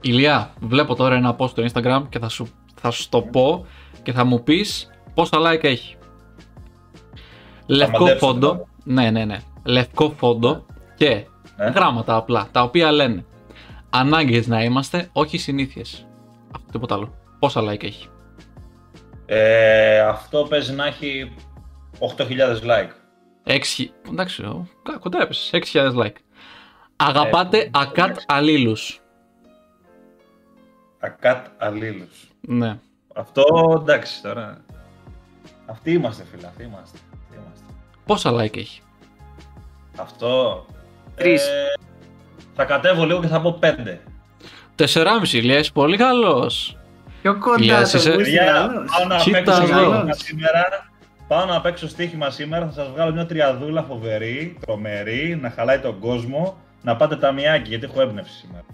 Ηλία, βλέπω τώρα ένα post στο Instagram και θα σου, θα σου το πω και θα μου πεις πόσα like έχει. Λευκό μαντέψω φόντο, τώρα. ναι, ναι, ναι. Λευκό φόντο και Ναι. γράμματα απλά, τα οποία λένε ανάγκες να είμαστε, όχι συνήθειες. Αυτό τίποτα άλλο. Πόσα like έχει. Ε, αυτό παίζει να έχει 8.000 like. 6, εντάξει, ο, κα- κοντά έπεσες, 6.000 like. Αγαπάτε Ε, ακάτ εντάξει. αλλήλους. Ακάτ αλλήλους. Ναι. Αυτό εντάξει τώρα. Αυτοί είμαστε φίλε, αυτοί είμαστε. Αυτοί είμαστε. Πόσα like έχει; Αυτό. Τρεις. ε, θα κατέβω λίγο και θα πω 5. 4,5 λες, πολύ καλός. Πιο κοντά Ηλίας, το είσαι- που Παιδιά, καλός. πάω να Κοίτα παίξω εδώ. στοίχημα σήμερα. Πάω να παίξω στοίχημα σήμερα, θα σας βγάλω μια τριαδούλα φοβερή, τρομερή, να χαλάει τον κόσμο, να πάτε ταμιάκι, γιατί έχω έμπνευση σήμερα.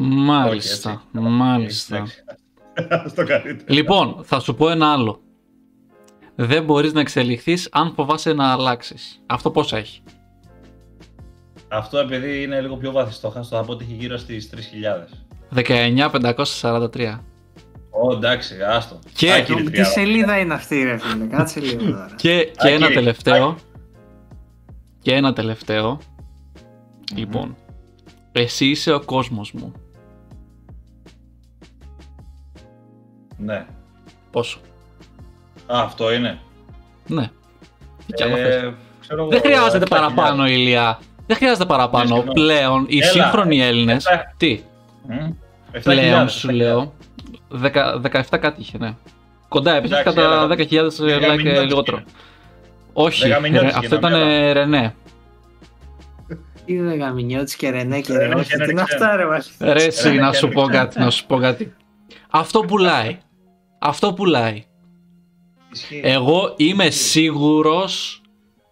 Μάλιστα, Όχι, έτσι. μάλιστα. Εντάξει. Στο καλύτερο. Λοιπόν, θα σου πω ένα άλλο. Δεν μπορείς να εξελιχθείς αν φοβάσαι να αλλάξεις. Αυτό πόσα έχει; Αυτό επειδή είναι λίγο πιο βαθιστόχαστο, θα πω ότι έχει γύρω στις 3.000. 19,543. Ω, εντάξει, άστο. Και- Άκυρη Τι τριάδα. σελίδα είναι αυτή ρε φίλε, κάτσε λίγο τώρα. Και, και Α, ένα κύριε, τελευταίο. Και ένα τελευταίο. Λοιπόν. Εσύ είσαι ο κόσμος μου. Ναι. Πόσο; Α, αυτό είναι. Ναι. Τι κι άλλο θες. Ε, ξέρω εγώ, Δεν χρειάζεται 7.000. παραπάνω, Ηλία. Δεν χρειάζεται παραπάνω. Ναι, συγγνώμη. Πλέον οι Έλα. σύγχρονοι Έλληνες. Εφτά. Τι; Μμ. 7.000, Πλέον σου 7.000. λέω. 10 17 κάτι είχε, ναι. Κοντά έπεσε Εντάξει, κατά έλα. 10.000 like Δεκαμηνιώτης λιγότερο. είναι. Όχι, Δεκαμηνιώτης ρε, αυτό γίναμε, ήταν έλα. ε, Ρενέ. Τι ρε γαμινιώτης και Ρενέ και Ρενέ ρε, και όχι, τι Ρενέ είναι ξέρω. αυτά ρε μας. Ρε, εσύ, Ρενέ να και σου πω Ρενέ. κάτι, να σου πω κάτι. Αυτό πουλάει. Αυτό πουλάει. Ισχύει. Εγώ είμαι σίγουρος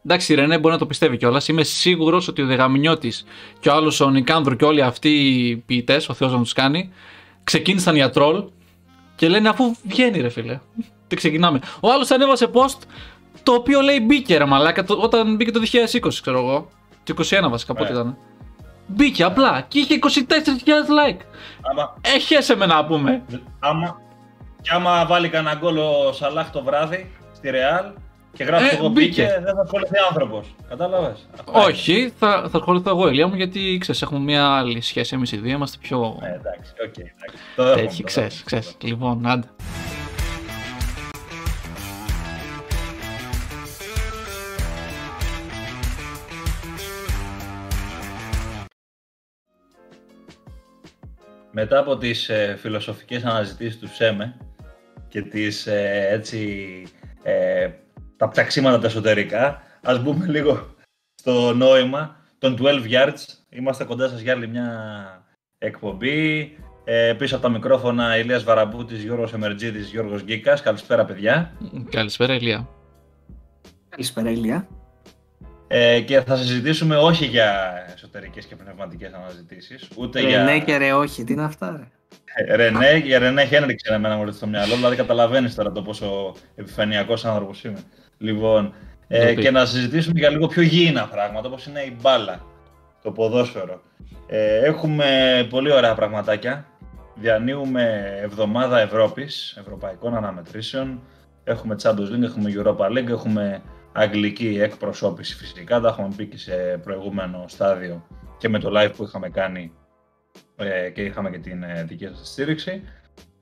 Εντάξει, η Ρενέ μπορεί να το πιστεύει κιόλας. Είμαι σίγουρος ότι ο Δεγαμινιώτης και ο άλλος ο Νικάνδρου και όλοι αυτοί οι ποιητές, ο Θεός να τους κάνει, ξεκίνησαν για τρόλ και λένε αφού βγαίνει ρε φίλε. Τι ξεκινάμε. Ο άλλος ανέβασε post το οποίο λέει μπήκε ρε μαλάκα το- όταν μπήκε το 2020, ξέρω εγώ. Το 21 βασικά, πότε Ναι. ήταν. Μπήκε απλά και είχε 24.000 like. Άμα, Έχεσαι με να πούμε. άμα, και άμα βάλει κανένα γκολ ο Σαλάχ το βράδυ στη Ρεάλ και γράφει Ε, εγώ μπήκε. μπήκε, δεν θα ασχοληθεί άνθρωπος. Κατάλαβες. Όχι, θα, θα ασχοληθώ εγώ, Ηλία μου, γιατί ξέρεις, έχουμε μια άλλη σχέση. Εμείς οι δύο είμαστε πιο. Ε, εντάξει, οκ. εντάξει. Το δέχομαι, τέτοιοι, το ξέρεις, δέχομαι. ξέρεις. Λοιπόν, άντε. Μετά από τις ε, φιλοσοφικές αναζητήσεις του ΣΕΜΕ και τις, ε, έτσι, ε, τα ψαξίματα τα εσωτερικά, ας μπούμε λίγο στο νόημα των 12 Yards. Είμαστε κοντά σας για άλλη μια εκπομπή. Ε, πίσω από τα μικρόφωνα Ηλίας Βαραμπούτης, Γιώργος Εμερτζίδης, Γιώργος Γκίκας. Καλησπέρα παιδιά. Καλησπέρα, Ηλία. Καλησπέρα Ηλία. Ε, και θα συζητήσουμε όχι για εσωτερικές και πνευματικές αναζητήσεις, ούτε για... Ρενέ και ρε όχι, τι είναι αυτά ρε; Ε, Ρενέ, για Ρενέ Χένριξεν εμένα μου έρθει στο μυαλό, δηλαδή καταλαβαίνεις τώρα το πόσο επιφανειακός άνθρωπος είμαι. Λοιπόν, ε, Το πει. και να συζητήσουμε για λίγο πιο γήινα πράγματα, όπως είναι η μπάλα, το ποδόσφαιρο. Ε, έχουμε πολύ ωραία πραγματάκια. Διανύουμε εβδομάδα Ευρώπης, ευρωπαϊκών αναμετρήσεων. Έχουμε Champions League, έχουμε Europa League, έχουμε αγγλική εκπροσώπηση φυσικά. Τα έχουμε πει και σε προηγούμενο στάδιο και με το live που είχαμε κάνει ε, και είχαμε και την ε, δική σας στήριξη.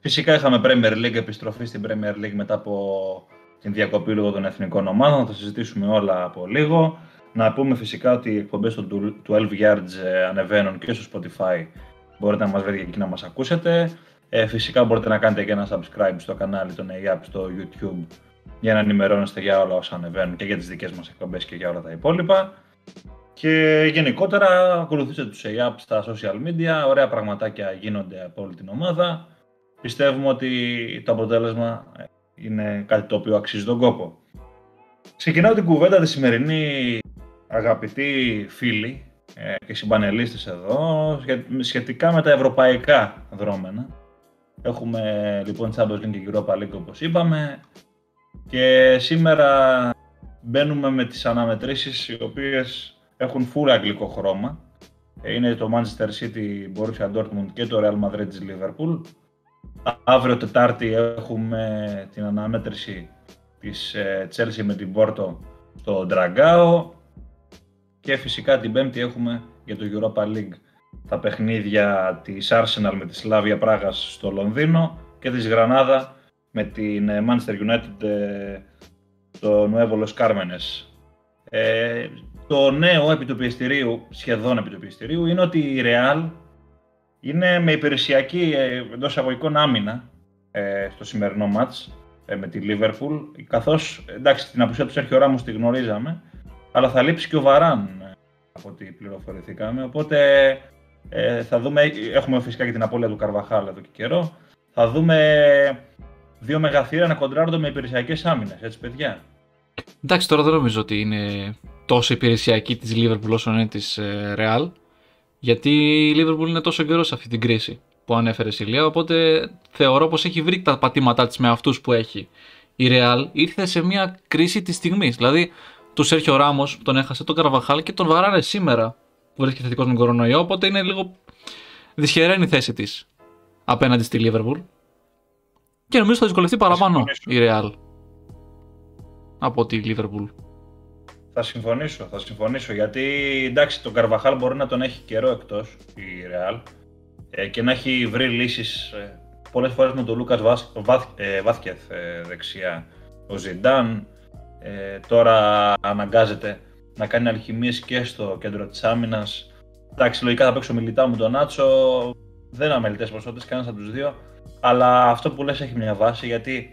Φυσικά είχαμε Premier League, επιστροφή στην Premier League μετά από την διακοπή λόγω των εθνικών ομάδων. Θα συζητήσουμε όλα από λίγο. Να πούμε φυσικά ότι οι εκπομπές του 12 Yards ε, ανεβαίνουν και στο Spotify. Μπορείτε να μας βρείτε και εκεί να μας ακούσετε. Ε, φυσικά μπορείτε να κάνετε και ένα subscribe στο κανάλι των AAP στο YouTube για να ενημερώνεστε για όλα όσα ανεβαίνουν και για τις δικές μας εκπομπές και για όλα τα υπόλοιπα. Και γενικότερα ακολουθήστε τους AAP στα social media, ωραία πραγματάκια γίνονται από όλη την ομάδα. Πιστεύουμε ότι το αποτέλεσμα είναι κάτι το οποίο αξίζει τον κόπο. Ξεκινάω την κουβέντα της σημερινή αγαπητοί φίλοι ε, και συμπανελίστες εδώ σχε- σχετικά με τα ευρωπαϊκά δρόμενα. Έχουμε λοιπόν Champions League και Europa League όπως είπαμε και σήμερα μπαίνουμε με τις αναμετρήσεις οι οποίες έχουν full αγγλικό χρώμα Ε, Είναι το Manchester City, Borussia Dortmund και το Real Madrid της Liverpool. Α- Αύριο Τετάρτη έχουμε την αναμέτρηση της ε, Chelsea με την Porto στο Dragao και φυσικά την Πέμπτη έχουμε για το Europa League τα παιχνίδια της Arsenal με τη Slavia Πράγας στο Λονδίνο και της Γρανάδα με την ε, Manchester United ε, στο Nuevo Los Cármenes. Ε, το νέο επί του πιεστηρίου, σχεδόν επί του πιεστηρίου, είναι ότι η Real είναι με υπηρεσιακή ε, εντός εισαγωγικών άμυνα ε, στο σημερινό μάτς ε, με τη Liverpool, καθώς εντάξει την απουσία του Σέρχιο Ράμος τη γνωρίζαμε, αλλά θα λείψει και ο Βαράν ε, από ό,τι πληροφορηθήκαμε, οπότε ε, θα δούμε, έχουμε φυσικά και την απώλεια του Καρβαχάλ εδώ και καιρό, θα δούμε δύο μεγαθύρια να κοντράρονται με υπηρεσιακές άμυνες, έτσι παιδιά. Εντάξει, τώρα δεν νομίζω ότι είναι τόσο υπηρεσιακή της Liverpool όσο είναι της ε, Real. Γιατί η Liverpool είναι τόσο καιρό σε αυτή την κρίση που ανέφερε η Ηλία. Οπότε θεωρώ πως έχει βρει τα πατήματά της με αυτούς που έχει. Η Real ήρθε σε μια κρίση της στιγμής. Δηλαδή, του Σέρχιο Ράμος τον έχασε τον Καρβαχάλ και τον βαράνε σήμερα που βρίσκεται θετικός με κορονοϊό. Οπότε είναι λίγο δυσχεραίνει η θέση της απέναντι στη Liverpool. Και νομίζω θα δυσκολευτεί παραπάνω η Real από τη Liverpool. Θα συμφωνήσω, θα συμφωνήσω. Γιατί εντάξει, τον Καρβαχάλ μπορεί να τον έχει καιρό εκτός η Real ε, και να έχει βρει λύσεις ε, πολλές φορές με τον Λούκα Βάθκεθ ε, δεξιά. Ο Ζιντάν ε, τώρα αναγκάζεται να κάνει αλχημίες και στο κέντρο της άμυνας. Εντάξει, λογικά θα παίξω μιλητά μου τον Νάτσο. Δεν είναι αμελητές ποσότητες, κανένας από τους δύο. Αλλά αυτό που λες έχει μια βάση γιατί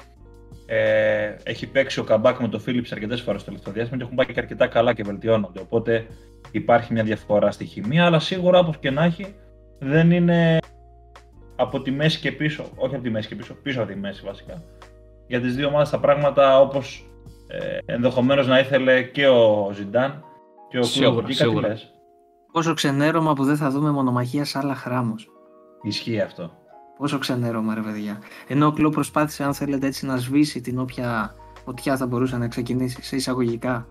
ε, έχει παίξει ο Καμπάκ με τον Φίλιπς αρκετές φορές στο τελευταίο διάστημα και έχουν πάει και αρκετά καλά και βελτιώνονται. Οπότε υπάρχει μια διαφορά στη χημεία, αλλά σίγουρα όπως και να έχει δεν είναι από τη μέση και πίσω. Όχι από τη μέση και πίσω, πίσω από τη μέση βασικά. Για τις δύο ομάδες τα πράγματα όπως ε, ενδεχομένως να ήθελε και ο Ζιντάν και ο Σίγουρα, Κλόπ. Τι σίγουρα. λες; Πόσο ξενέρωμα που δεν θα δούμε μονομαχία σε άλλα χράμος. Ισχύει αυτό. Πόσο ξενέρωμα, ρε παιδιά. Ενώ ο Κλοπ προσπάθησε, αν θέλετε, έτσι να σβήσει την όποια φωτιά θα μπορούσε να ξεκινήσει σε εισαγωγικά.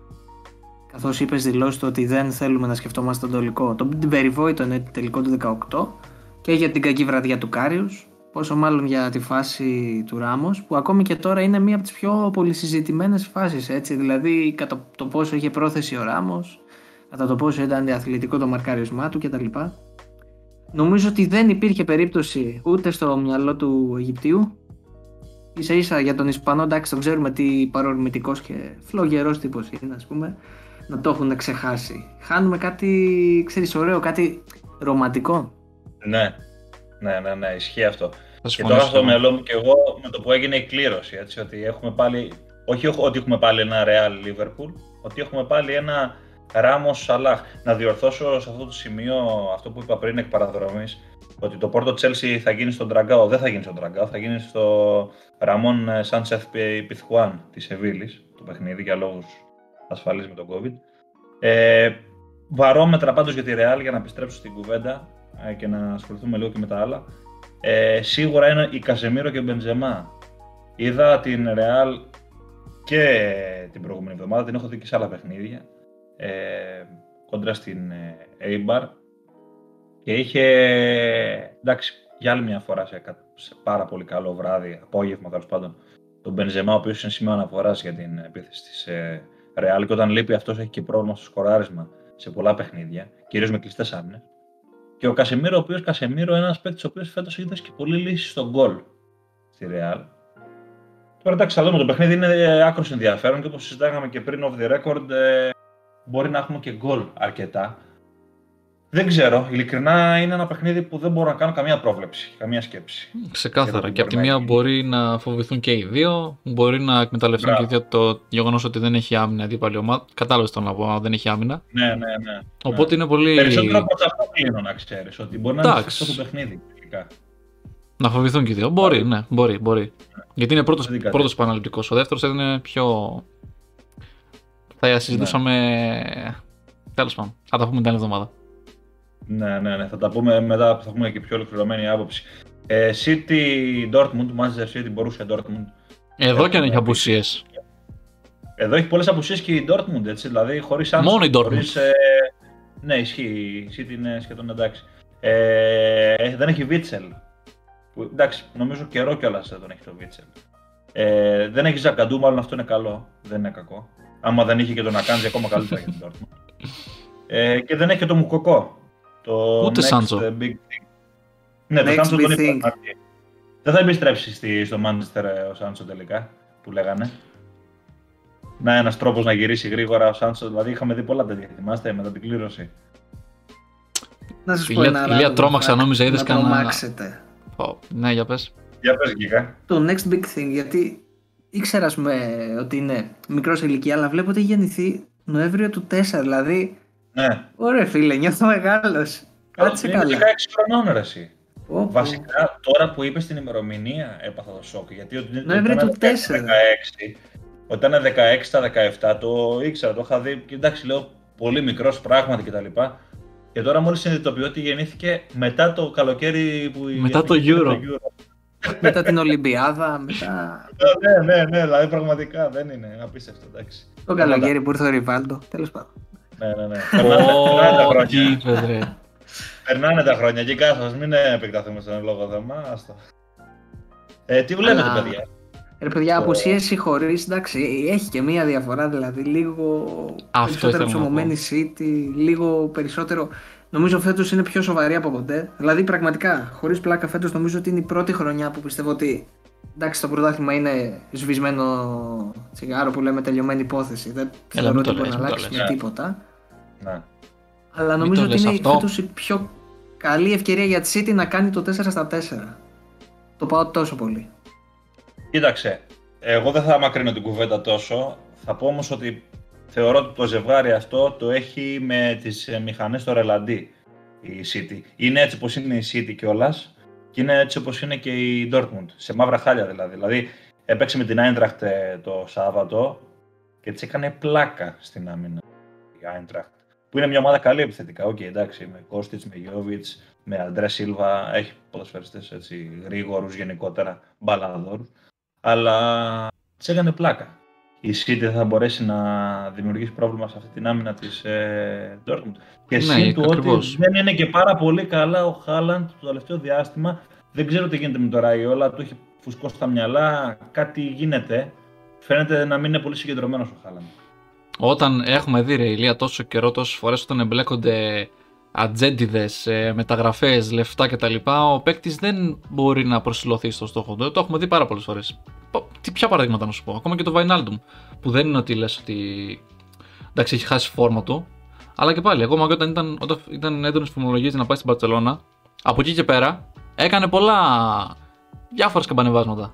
Καθώς είπε δηλώσεις του ότι δεν θέλουμε να σκεφτόμαστε τον τελικό. Το, την περιβόητο είναι τελικό του 18 και για την κακή βραδιά του Κάριους. Πόσο μάλλον για τη φάση του Ράμος, που ακόμη και τώρα είναι μία από τις πιο πολυσυζητημένες φάσεις. Έτσι, δηλαδή κατά το πόσο είχε πρόθεση ο Ράμος, κατά το πόσο ήταν αθλητικό το μαρκάρισμά του κτλ. Νομίζω ότι δεν υπήρχε περίπτωση ούτε στο μυαλό του Αιγυπτίου. Ίσα ίσα για τον Ισπανό, εντάξει, τον ξέρουμε τι παρορμητικός και φλογερός τύπος είναι, ας πούμε, να το έχουν ξεχάσει. Χάνουμε κάτι, ξέρεις, ωραίο, κάτι ρομαντικό. Ναι, ναι, ναι, ναι, ισχύει αυτό. Θα Και τώρα συμφωνήσω. στο μυαλό μου και εγώ με το που έγινε η κλήρωση, έτσι, ότι έχουμε πάλι, όχι ότι έχουμε πάλι ένα Real Liverpool, ότι έχουμε πάλι ένα Ramos Salah. Να διορθώσω σε αυτό το σημείο αυτό που είπα πριν εκ παραδρομής, ότι το Porto Chelsea θα γίνει στον Τραγκάο, δεν θα γίνει στον Τραγκάο, θα γίνει στο Ramon Sanchez Pizjuan της Σεβίλης, το παιχνίδι για λόγους ασφαλής με τον COVID. Ε, βαρόμετρα πάντως για τη Real για να επιστρέψω στην κουβέντα ε, και να ασχοληθούμε λίγο και με τα άλλα. Ε, σίγουρα είναι η Κασεμίρο και ο Μπεντζεμά. Είδα την Real και την προηγούμενη εβδομάδα, την έχω δει και σε άλλα παιχνίδια, ε, κόντρα στην ε, Eibar και είχε, εντάξει, για άλλη μια φορά σε, κα- σε πάρα πολύ καλό βράδυ, απόγευμα τέλος πάντων, τον Μπενζεμά, ο οποίος είναι σημείο αναφοράς για την επίθεση της ε, Real και όταν λείπει αυτός έχει και πρόβλημα στο σκοράρισμα σε πολλά παιχνίδια, κυρίως με κλειστές άμυνες. Και ο Κασεμίρο, ο οποίος Κασεμίρο είναι ένας παίκτης ο οποίος φέτος έχει δώσει και πολύ λύση στον γκολ στη Real. Τώρα εντάξει, θα δούμε. Το παιχνίδι είναι άκρος ενδιαφέρον και όπως συζητάγαμε και πριν off the record, ε, μπορεί να έχουμε και γκολ αρκετά. Δεν ξέρω. Ειλικρινά είναι ένα παιχνίδι που δεν μπορώ να κάνω καμία πρόβλεψη, καμία σκέψη. Ξεκάθαρα. Εδώ Και από τη μπορεί να μία γίνει. μπορεί να φοβηθούν και οι δύο, μπορεί να εκμεταλλευτούν και οι δύο το γεγονός ότι δεν έχει άμυνα η αντίπαλη ομάδα. Κατάλαβες το να πω, άμα δεν έχει άμυνα. Ναι, ναι, ναι. Οπότε είναι πολύ. Περισσότερο από αυτό κλείνω να ξέρεις. Ότι μπορεί να είναι Εντάξει. αυτό το παιχνίδι. τελικά. Να φοβηθούν και οι δύο. Μπορεί, ναι, μπορεί, μπορεί. Γιατί είναι πρώτος, Δεν την πρώτος επαναληπτικός. Ο δεύτερος είναι πιο... Θα συζητούσαμε... Τέλος πάντων. Θα τα πούμε την άλλη εβδομάδα. Ναι, ναι, ναι. Θα τα πούμε μετά που θα πούμε και πιο ολοκληρωμένη άποψη. Ε, City Dortmund, Manchester City, Borussia Dortmund. Εδώ και αν έχει Έχουμε απουσίες. Εδώ έχει πολλές απουσίες και η Dortmund, έτσι, δηλαδή χωρίς Μόνο η Dortmund. Χωρίς, ε, Ναι, ισχύει. Η City είναι σχεδόν εντάξει. Ε, δεν έχει Βίτσελ. Που, εντάξει, νομίζω καιρό κιόλας δεν έχει το Βίτσελ. Ε, δεν έχει Ζακαντού, μάλλον αυτό είναι καλό. Δεν είναι κακό. Άμα δεν είχε και τον Ακάντζη, ακόμα καλύτερα για την Dortmund. Ε, και δεν έχει και το Μουκοκό. Το Ούτε next Σάντσο. Big thing. Ναι, το Next Σάντσο big τον thing. είπα. Δεν θα επιστρέψει στη, στο Manchester ε, ο Σάντσο τελικά, που λέγανε. Να, ένας τρόπος να γυρίσει γρήγορα ο Σάντσο. Δηλαδή, είχαμε δει πολλά τέτοια. Θυμάστε μετά την κλήρωση. Να σας πω Ηλία- ένα Ηλία, random τρόμαξα, fact νόμιζα, είδες να κανένα- τρομάξετε. Πω, Ναι, για πες. Για πες Γκίκα. Το next big thing, γιατί ήξερα ας πούμε, ότι είναι μικρός σε ηλικία, αλλά βλέπω ότι έχει γεννηθεί Νοέμβριο του 4, δηλαδή. Ναι. Ωραία, φίλε, νιώθω μεγάλος. Κάτσε Είναι καλά. 16 χρονών ρε εσύ. Πω, πω. Βασικά, τώρα που είπες την ημερομηνία, έπαθα το σοκ. Γιατί ότι Νοέμβριο όταν του ήταν 4. 16, όταν ήταν 16 στα 17, το ήξερα, το είχα δει. Και εντάξει, λέω πολύ μικρός πράγματι κτλ. Και τώρα μόλις συνειδητοποιώ ότι γεννήθηκε μετά το καλοκαίρι που. Μετά το γεννήθηκε Euro. μετά την Ολυμπιάδα, μετά Ναι, ναι, ναι, δηλαδή πραγματικά δεν είναι απίστευτο, εντάξει. το καλοκαίρι που ήρθε ο Ριβάλντο. Τέλος πάντων. Ναι, ναι, ναι. Περνάνε, περνάνε τα Ω, χρόνια. τι είπες, ρε. Περνάνε τα χρόνια και κάθος, μην επεκταθούμε στον λόγο θέμα. Άστο. Ε, τι βλέπετε, Αλλά- παιδιά; Ρε παιδιά, Το- απουσίαση χωρίς, εντάξει, έχει και μία διαφορά. Δηλαδή, λίγο Αυτό περισσότερο ήθελα να ψωμωμένη City, λίγο περισσότερο. Νομίζω φέτος είναι πιο σοβαρή από ποτέ. Δηλαδή, πραγματικά, χωρίς πλάκα, φέτος νομίζω ότι είναι η πρώτη χρονιά που πιστεύω ότι. Εντάξει, το πρωτάθλημα είναι σβησμένο τσιγάρο που λέμε τελειωμένη υπόθεση. Δεν θεωρώ μην ότι το μπορεί λες, να μην το αλλάξει λες. με Ναι. τίποτα. Ναι. Αλλά Μην νομίζω το ότι λες είναι αυτό. φέτος η πιο καλή ευκαιρία για τη City να κάνει το 4 στα 4. Το πάω τόσο πολύ. Κοίταξε, εγώ δεν θα μακρύνω την κουβέντα τόσο. Θα πω όμως ότι θεωρώ ότι το ζευγάρι αυτό το έχει με τις ε, μηχανές στο ρελαντί η City. Είναι έτσι όπως είναι η City κιόλας και είναι έτσι όπως είναι και η Dortmund. Σε μαύρα χάλια δηλαδή. Δηλαδή έπαιξε με την Eintracht ε, το Σάββατο και της έκανε πλάκα στην άμυνα η Eintracht. Που είναι μια ομάδα καλή επιθετικά. Οκ, εντάξει, με Κώστιτς, με Γιώβιτς, με Αντρέ Σίλβα. Έχει ποδοσφαιριστές έτσι γρήγορους γενικότερα, μπαλάδορους αλλά της έκανε πλάκα. Η City δεν θα μπορέσει να δημιουργήσει πρόβλημα σε αυτή την άμυνα της ε, Dortmund. Και Ναι, συν του ότι ακριβώς. δεν είναι και πάρα πολύ καλά ο Χάλαντ το τελευταίο διάστημα. Δεν ξέρω τι γίνεται με το Ράιολα, του έχει φουσκώσει τα μυαλά, κάτι γίνεται. Φαίνεται να μην είναι πολύ συγκεντρωμένος ο Χάλαντ. Όταν έχουμε δει ρε Ηλία τόσο καιρό, τόσες φορές όταν εμπλέκονται ατζέντιδες, μεταγραφές, λεφτά κτλ., ο παίκτης δεν μπορεί να προσιλωθεί στο στόχο του. Το έχουμε δει πάρα πολλές φορές. Τι ποια παραδείγματα να σου πω. Ακόμα και το Βαϊνάλντουμ. Που δεν είναι ότι λες ότι. Εντάξει, έχει χάσει φόρμα του. Αλλά και πάλι, ακόμα και όταν ήταν, όταν ήταν έντονες φημολογίες να πάει στην Παρσελώνα, από εκεί και πέρα έκανε πολλά. διάφορα σκαμπανεβάσματα.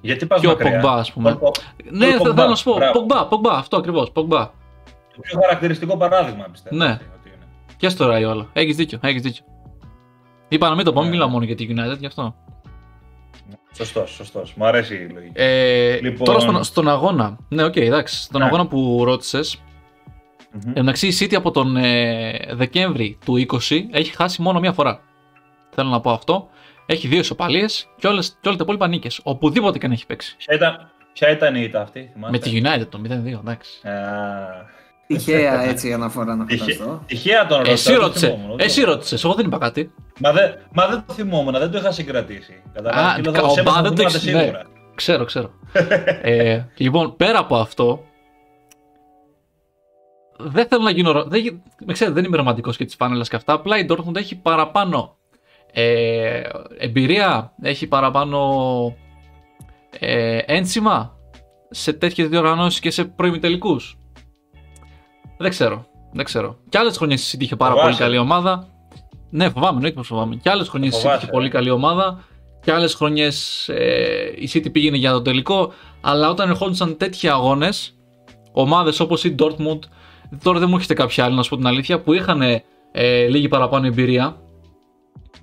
Γιατί πας Και ο μακριά; Πογκμπά, ας πούμε. Το- το- Ναι, Pogba, θα- θέλω να σου πω. μπράβο. Πογκμπά, Πογκμπά, αυτό ακριβώς. Πογκμπά. Το πιο χαρακτηριστικό παράδειγμα πιστεύω. Ναι. Ότι είναι. Και στο Ράιολα. Έχεις δίκιο, έχεις δίκιο. Είπα να μην το πω, μην Ναι. μιλάω μόνο για τη United γι' αυτό. Σωστός, σωστός. Μου αρέσει η λογική. Ε, Λοιπόν. Τώρα στον, στον αγώνα. Ναι, οκ, εντάξει. Στον Ναι. αγώνα που ρώτησες. Μμμ. Εντάξει, η City από τον ε, Δεκέμβρη του 20 έχει χάσει μόνο μία φορά. Θέλω να πω αυτό. Έχει δύο ισοπαλίες και, όλες, και όλα τα υπόλοιπα νίκες. Οπουδήποτε και αν έχει παίξει. Ποια ήταν, ποια ήταν η ήττα αυτή, θυμάστε. Με τη United το 0-2, εντάξει. Α, Τυχαία έτσι η αναφορά να τυχε- φανταστώ. Τυχαία τον ρωτάω. Εσύ δεν ρώτησες. θυμόμουν, ούτε. Εσύ ρώτησες. Εγώ δεν είπα κάτι. Μα, δε, μα δεν το θυμόμουν, δεν το είχα συγκρατήσει. Α, Καταλάβεις, και λέω, θα κα- το ο, σέβομαι, μπα, θα δεν το το θυμάται έχεις- σίγουρα. Ξέρω, ξέρω. ε, λοιπόν, πέρα από αυτό, δεν θέλω να γίνω. ρο- Δεν, γι- με ξέρετε, δεν είμαι ρομαντικός και τη φάνελα και αυτά. Απλά η Dortmund έχει παραπάνω ε, εμπειρία, έχει παραπάνω ε, ένσημα σε τέτοιες διοργανώσεις και σε προημιτελικούς. Δεν ξέρω. Δεν ξέρω. Και άλλες χρονιές η City είχε πάρα Φοβάσαι. πολύ καλή ομάδα. Ναι, φοβάμαι, εννοείται πως φοβάμαι. Και άλλες χρονιές η City Φοβάσαι, είχε ε. πολύ καλή ομάδα. Και άλλες χρονιές ε, η City πήγαινε για το τελικό. Αλλά όταν ερχόντουσαν τέτοιοι αγώνες, ομάδες όπως η Dortmund, τώρα δεν μου έχετε κάποια άλλη να σου πω την αλήθεια, που είχαν ε, λίγη παραπάνω εμπειρία.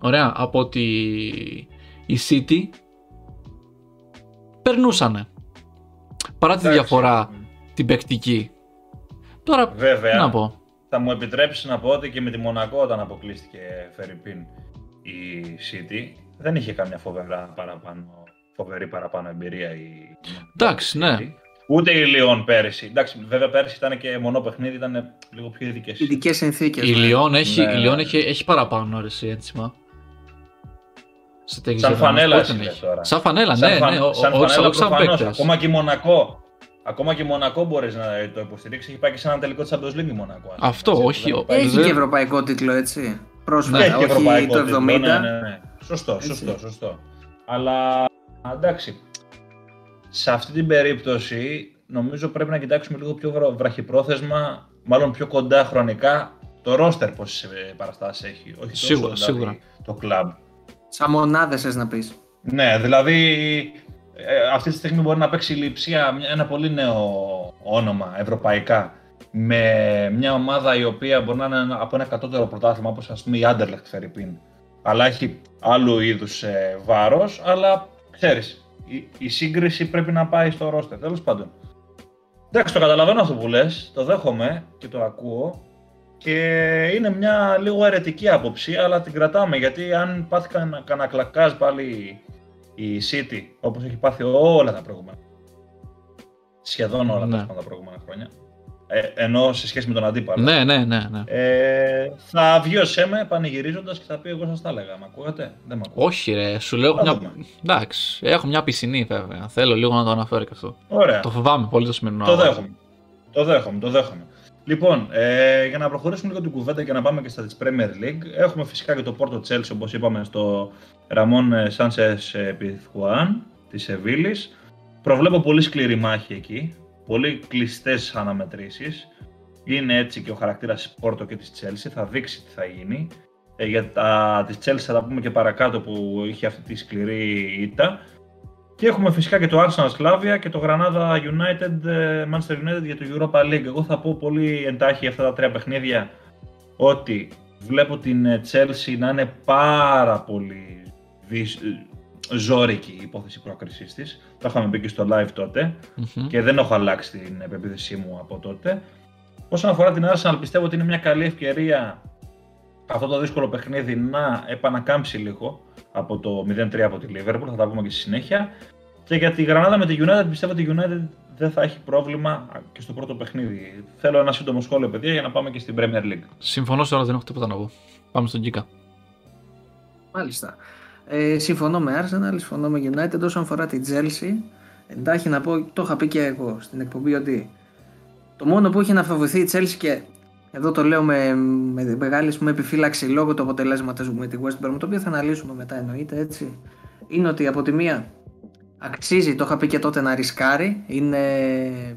Ωραία, από ότι η City περνούσανε. Παρά τη Εντάξει. διαφορά την παικτική. Τώρα, Βέβαια, τι να πω. θα μου επιτρέψεις να πω ότι και με τη Μονακό όταν αποκλείστηκε Φερρυπίν η City, δεν είχε καμιά φοβερά παραπάνω, φοβερή παραπάνω εμπειρία η Εντάξει, η ναι. City. Ούτε η Λιόν πέρυσι. Εντάξει, βέβαια πέρυσι ήταν και μονό παιχνίδι, ήταν λίγο πιο ειδικές. Ειδικές συνθήκες. Η Λιόν έχει, Ναι. η Λιόν έχει, έχει παραπάνω όρεση έτοιμα. Σε τέτοιες Σαν διαδρομές. φανέλα Πότε εσύ έχει. λες τώρα. Σαν φανέλα, Σαν ναι, φαν- ναι. ο- σαν ο- όχι φανέλα όχι σαν προφανώς. παίκτες. Ακόμα και η Μονακό. Ακόμα και η Μονακό μπορείς να το υποστηρίξεις. Έχει πάει και σε ένα τελικό της Champions League η Μονακό. ας πούμε, Αυτό, έτσι, όχι, δεν ο- υπάρχει. Έχει δεν- και ευρωπαϊκό τίτλο, έτσι. Πρόσφατα, Ναι, έχει και όχι ευρωπαϊκό το τίτλο, 70. Ναι, ναι, ναι. Σωστό, Έτσι. σωστό, σωστό. Αλλά εντάξει, σε αυτή την περίπτωση νομίζω πρέπει να κοιτάξουμε λίγο πιο βρα- βραχυπρόθεσμα, μάλλον πιο κοντά χρονικά το ρόστερ πόσες παραστάσεις έχει. Όχι τόσο, Σίγουρα, δηλαδή, σίγουρα. το κλαμπ. Σαν μονάδες, θες να πεις. Ναι, δηλαδή ε, αυτή τη στιγμή μπορεί να παίξει η Λιψία μια- ένα πολύ νέο όνομα ευρωπαϊκά με μια ομάδα η οποία μπορεί να είναι ένα- από ένα κατώτερο πρωτάθλημα όπως ας πούμε η Anderlecht Φερρυπίν αλλά έχει άλλου είδους ε, βάρος αλλά ξέρεις η, η σύγκριση πρέπει να πάει στο ρόστερ τέλος πάντων. Εντάξει το καταλαβαίνω αυτό που λες το δέχομαι και το ακούω και είναι μια λίγο αιρετική άποψη αλλά την κρατάμε γιατί αν πάθει κανένα κανένα κλακάζ πάλι η City όπως έχει πάθει όλα τα προηγούμενα σχεδόν όλα Ναι. τα, τα προηγούμενα χρόνια ε, ενώ σε σχέση με τον αντίπαλο Ναι, ναι, ναι. ναι. ε, θα βγει ο Σέμε πανηγυρίζοντας και θα πει εγώ σας τα έλεγα μ' ακούγατε, δεν μ' ακούγατε Όχι, ρε, σου λέω. Θα Μια... δούμε. Εντάξει, έχω μια πισινή βέβαια. Θέλω λίγο να το αναφέρω και αυτό. Ωραία, Το φοβάμαι πολύ το σημερινό. το αγώνα. δέχομαι το δέχομαι, το δέχομαι Λοιπόν, ε, για να προχωρήσουμε λίγο την κουβέντα και να πάμε και στα της Premier League έχουμε φυσικά και το Porto Chelsea όπως είπαμε στο Ramon Sanchez Pizjuan της Σεβίλης. Προβλέπω πολύ σκληρή μάχη εκεί, πολύ κλειστές αναμετρήσεις. Είναι έτσι και ο χαρακτήρας της Porto και της Chelsea, θα δείξει τι θα γίνει. Ε, για τα της Chelsea θα τα πούμε και παρακάτω που είχε αυτή τη σκληρή ήττα και έχουμε φυσικά και το Arsenal Slavia και το Granada United, ε, Manchester United για το Europa League. Εγώ θα πω πολύ εντάχει αυτά τα τρία παιχνίδια ότι βλέπω την ε, Chelsea να είναι πάρα πολύ δυσ- ε, ζώρικη η υπόθεση πρόκρισης της. Το είχαμε πει και στο live τότε Μμμ. και δεν έχω αλλάξει την επεποίθησή μου από τότε. Όσον αφορά την Arsenal, πιστεύω ότι είναι μια καλή ευκαιρία αυτό το δύσκολο παιχνίδι να επανακάμψει λίγο από το 0-3 από τη Liverpool, θα τα πούμε και στη συνέχεια. Και για τη Γρανάδα με τη United, πιστεύω ότι η United δεν θα έχει πρόβλημα και στο πρώτο παιχνίδι. Θέλω ένα σύντομο σχόλιο, παιδιά, για να πάμε και στην Premier League. Συμφωνώ τώρα, δεν έχω τίποτα να πω. Πάμε στον Κίκα. Μάλιστα. Ε, συμφωνώ με Arsenal, συμφωνώ με United όσον αφορά τη Chelsea. Εντάχει να πω, το είχα πει και εγώ στην εκπομπή ότι το μόνο που έχει να φοβηθεί η Chelsea και εδώ το λέω με, με μεγάλη ας πούμε, επιφύλαξη λόγω του αποτελέσματος μου με τη West Brom, το οποίο θα αναλύσουμε μετά εννοείται έτσι, είναι ότι από τη μία αξίζει, το είχα πει και τότε να ρισκάρει, είναι